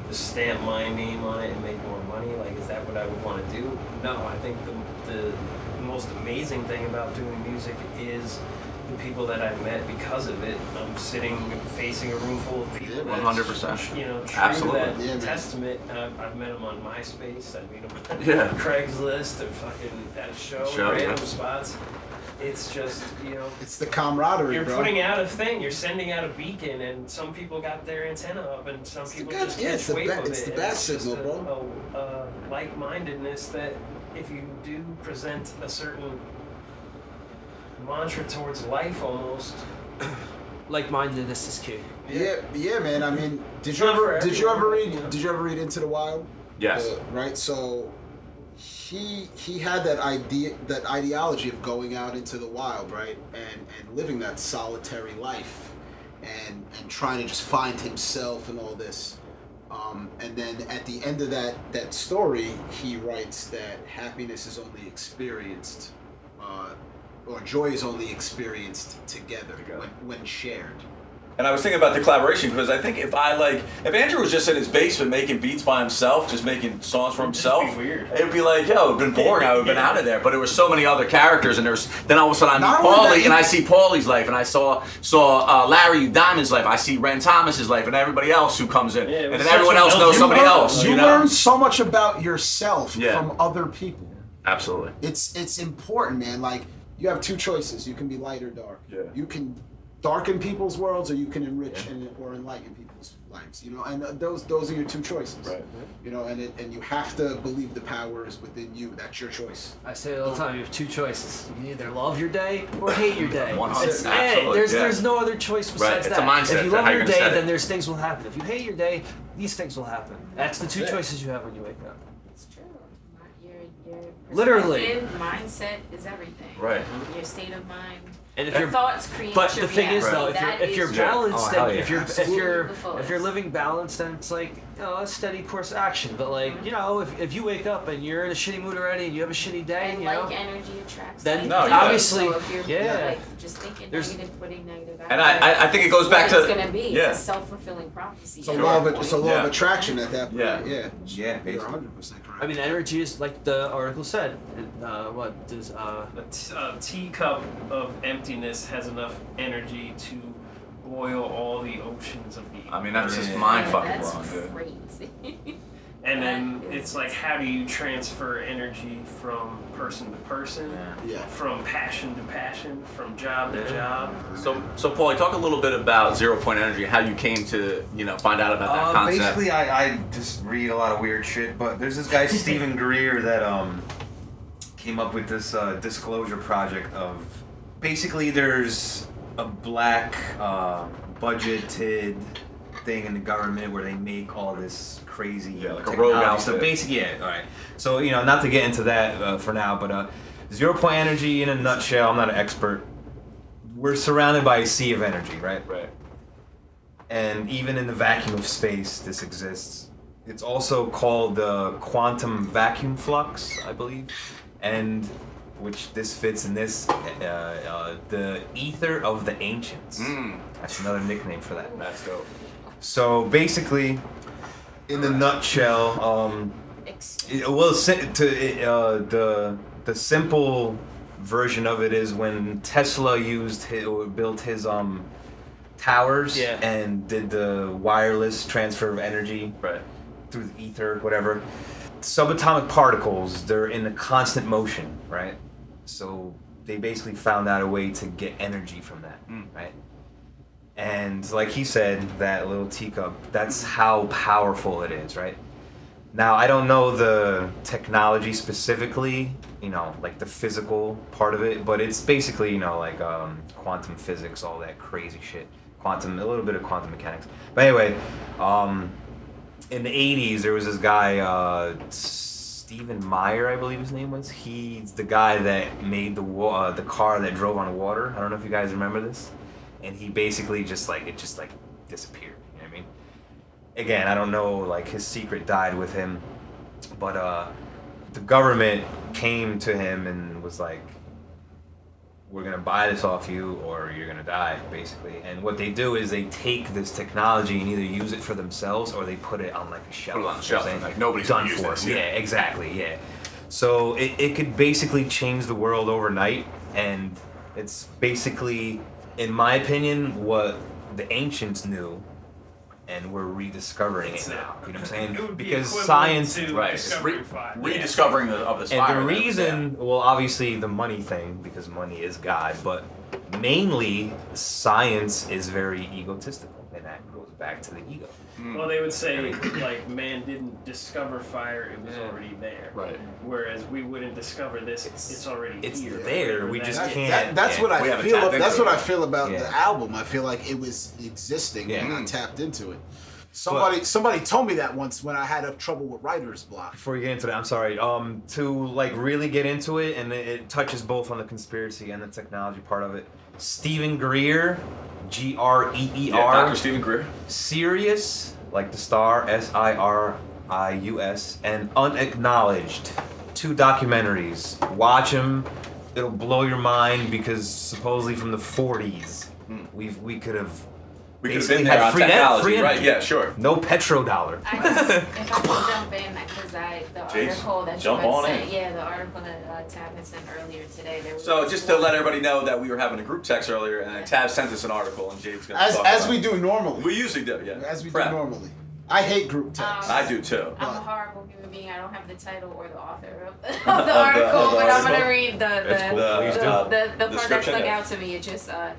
the stamp my name on it and make more money? Like, is that what I would want to do? No, I think the, the most amazing thing about doing music is the people that I've met because of it. I'm sitting facing a room full of people. Yeah, 100%. You know, true Absolutely. that Yeah, testament. I've, I've met them on MySpace. I meet them on Yeah. Craigslist or fucking at a show, Show, random yeah. spots. It's just, you know, It's the camaraderie, you're bro. putting out a thing. You're sending out a beacon, and some people got their antenna up, and some the people bat- just yeah, catch it's the wave bat- of it's it. the and bat it's just signal, a, A, a like-mindedness that if you do present a certain mantra towards life, almost. Like mindedness is key. Yeah, yeah, man. I mean, did you not ever did you ever read you did you ever read Into the Wild? Yes. Uh, right. So he he had that idea that ideology of going out into the wild, right, and and living that solitary life, and and trying to just find himself and all this. Um, and then at the end of that that story, he writes that happiness is only experienced, uh, or joy is only experienced together, Together. when when shared. And I was thinking about the collaboration because I think if I like, if Andrew was just in his basement making beats by himself, just making songs for himself, It'd just himself, be weird. it'd be like, yo, it'd been boring. I would have been Yeah. out of there. But there were so many other characters, and there's then all of a sudden I Not meet Paulie, and I see Paulie's life, and I saw saw uh, Larry Diamond's life, I see Ren Thomas's life, and everybody else who comes in, Yeah, and then everyone else knows built-in somebody learn- else. You You know, learn so much about yourself Yeah. from other people. absolutely. It's it's important, man. Like you have two choices. You can be light or dark. Yeah. You can darken people's worlds or you can enrich and or enlighten people's lives. You know, and uh, those those are your two choices. Right. You know, and it, and you have to believe the power is within you. That's your choice. I say it all the time. You have two choices. You can either love your day or hate your day. One hundred, It's- There's yeah. there's no other choice besides right. it's a mindset If you love your day, gonna set it. then there's things will happen. If you hate your day, these things will happen. That's the two Yeah. choices you have when you wake up. It's true. My- Your, your Literally. mindset is everything. Right. Your state of mind. And if your you're thoughts create But your the thing is, though, if reality. you're if you're is balanced, Oh, then hell yeah. if you're if Absolutely. you're The if fullest. you're living balanced, then it's like you know a steady course action. But like you know, if, if you wake up and you're in a shitty mood already and you have a shitty day, And you like know, energy attracts. Then No, yeah. obviously, So if you're yeah. like just thinking There's- negative, putting negative out And I- I- I think it goes back what to- It's gonna be. yeah. It's a self fulfilling prophecy. So at law of point. so law Yeah. of attraction at that point. Yeah. Yeah. Yeah, You're 100 percent correct. I mean, energy is like the article said. Uh, what does uh, A t- a teacup of emptiness has enough energy to boil all the oceans of the. I mean, that's just Yeah. mind Yeah, fucking that's wrong, dude. crazy. and then it's like, how do you transfer energy from person to person, Yeah. from passion to passion, from job to job? So, so Paulie, talk a little bit about zero point energy, how you came to, you know, find out about that Uh, concept. basically, I, I just read a lot of weird shit, but there's this guy Steven Greer that um came up with this uh, disclosure project of basically there's a black uh, budgeted thing in the government where they make all this crazy Yeah, like a technology rogue stuff. outfit. Basically, yeah. All right. So you know, not to get into that uh, for now, but uh, zero point energy in a nutshell. I'm not an expert. We're surrounded by a sea of energy, right? right. and even in the vacuum of space, this exists. It's also called the quantum vacuum flux, I believe, and which this fits in this, uh, uh, the ether of the ancients. Mm, That's another nickname for that. that's dope. So basically, in the nutshell, um, it- well, to uh, the the simple version of it is when Tesla used his, or built his um towers Yeah. and did the wireless transfer of energy Right. through the ether, whatever. Subatomic particles, they're in a constant motion, right? So they basically found out a way to get energy from that, Mm. right? And like he said, that little teacup, that's how powerful it is, right? Now, I don't know the technology specifically, you know, like the physical part of it, but it's basically, you know, like um, quantum physics, all that crazy shit. Quantum, a little bit of quantum mechanics. But anyway, um, in the 80s, there was this guy, uh, Stephen Meyer, I believe his name was. He's the guy that made the uh, the car that drove on water. I don't know if you guys remember this. And he basically just like, it just like disappeared. You know what I mean? Again, I don't know, like his secret died with him. But uh, the government came to him and was like, we're gonna buy this off you or you're gonna die basically and what they do is they take this technology and either use it for themselves or they put it on like a shelf Put it on the shelf, saying? like, nobody's done for this, yeah. yeah. exactly yeah so it, it could basically change the world overnight and it's basically in my opinion what the ancients knew and we're rediscovering it now you know what i'm saying It be because science Right. It's discovering re- fire. rediscovering the, of this and the that was reason, well, obviously the money thing, because money is God, but mainly science is very egotistical, in that goes back to the ego. Well, they would say like man didn't discover fire; it was Yeah. already there. Right. Whereas we wouldn't discover this; it's, already it's here. there, we just. That- can't- that- that's yeah. what I haven't feel. tapped That's what. I feel about Yeah. the album. I feel like it was existing and Yeah. I tapped into it. Somebody, somebody told me that once when I had a trouble with writer's block. Before you get into that, I'm sorry. Um, to like really get into it, and it, it touches both on the conspiracy and the technology part of it. Steven Greer, G R E E Yeah, Dr. Steven Greer. Sirius, like the star, S I R I U S, and Unacknowledged. Two documentaries. Watch them. It'll blow your mind because supposedly from the 40s, hmm. we've we could have We could have basically been there on free en- technology, free right? Yeah, sure. no petrodollar. I just, if I can jump in, because I the Jace, article that jump you had sent, in. yeah, the article that uh, Tab had sent earlier today. There was So just to let everybody know that we were having a group text earlier, and Tab sent us an article, and Jade's gonna As talk as about we it. do normally. We usually do, yeah. as we Prep. do normally. I hate group text. Um, I do too. I'm a horrible human being. I don't have the title or the author of the, of the the- article, the but I'm gonna read the the That's cool. the, Please the, the, the part that stuck yeah. out to me. It just uh,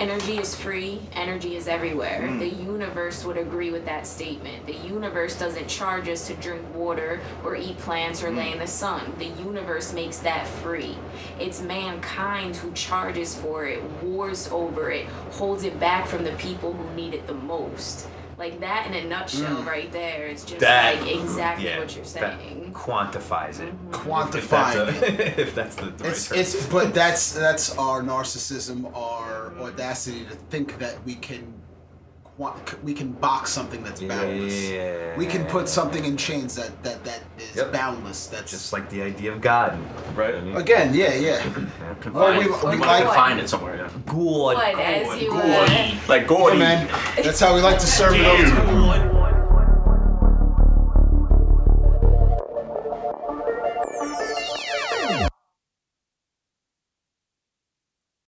energy is free, energy is everywhere. Mm. The universe would agree with that statement. The universe doesn't charge us to drink water or eat plants or Mm. lay in the sun. The universe makes that free. It's mankind who charges for it, wars over it, holds it back from the people who need it the most. Like that in a nutshell, Mm. right there. It's just That- like exactly yeah, what you're that saying. quantifies it. Quantify If that's, it. if that's the, the right It's, term. it's but that's that's our narcissism, our audacity to think that we can qua- we can box something that's boundless. Yeah. We can put something in chains that that that is Yep. boundless. That's just like the idea of God. Right. again, yeah, yeah. Or we, we you like might find it somewhere. Yeah. Good. But as you Gordy. Like Gordy. Hey, man, that's how we like to serve it up. to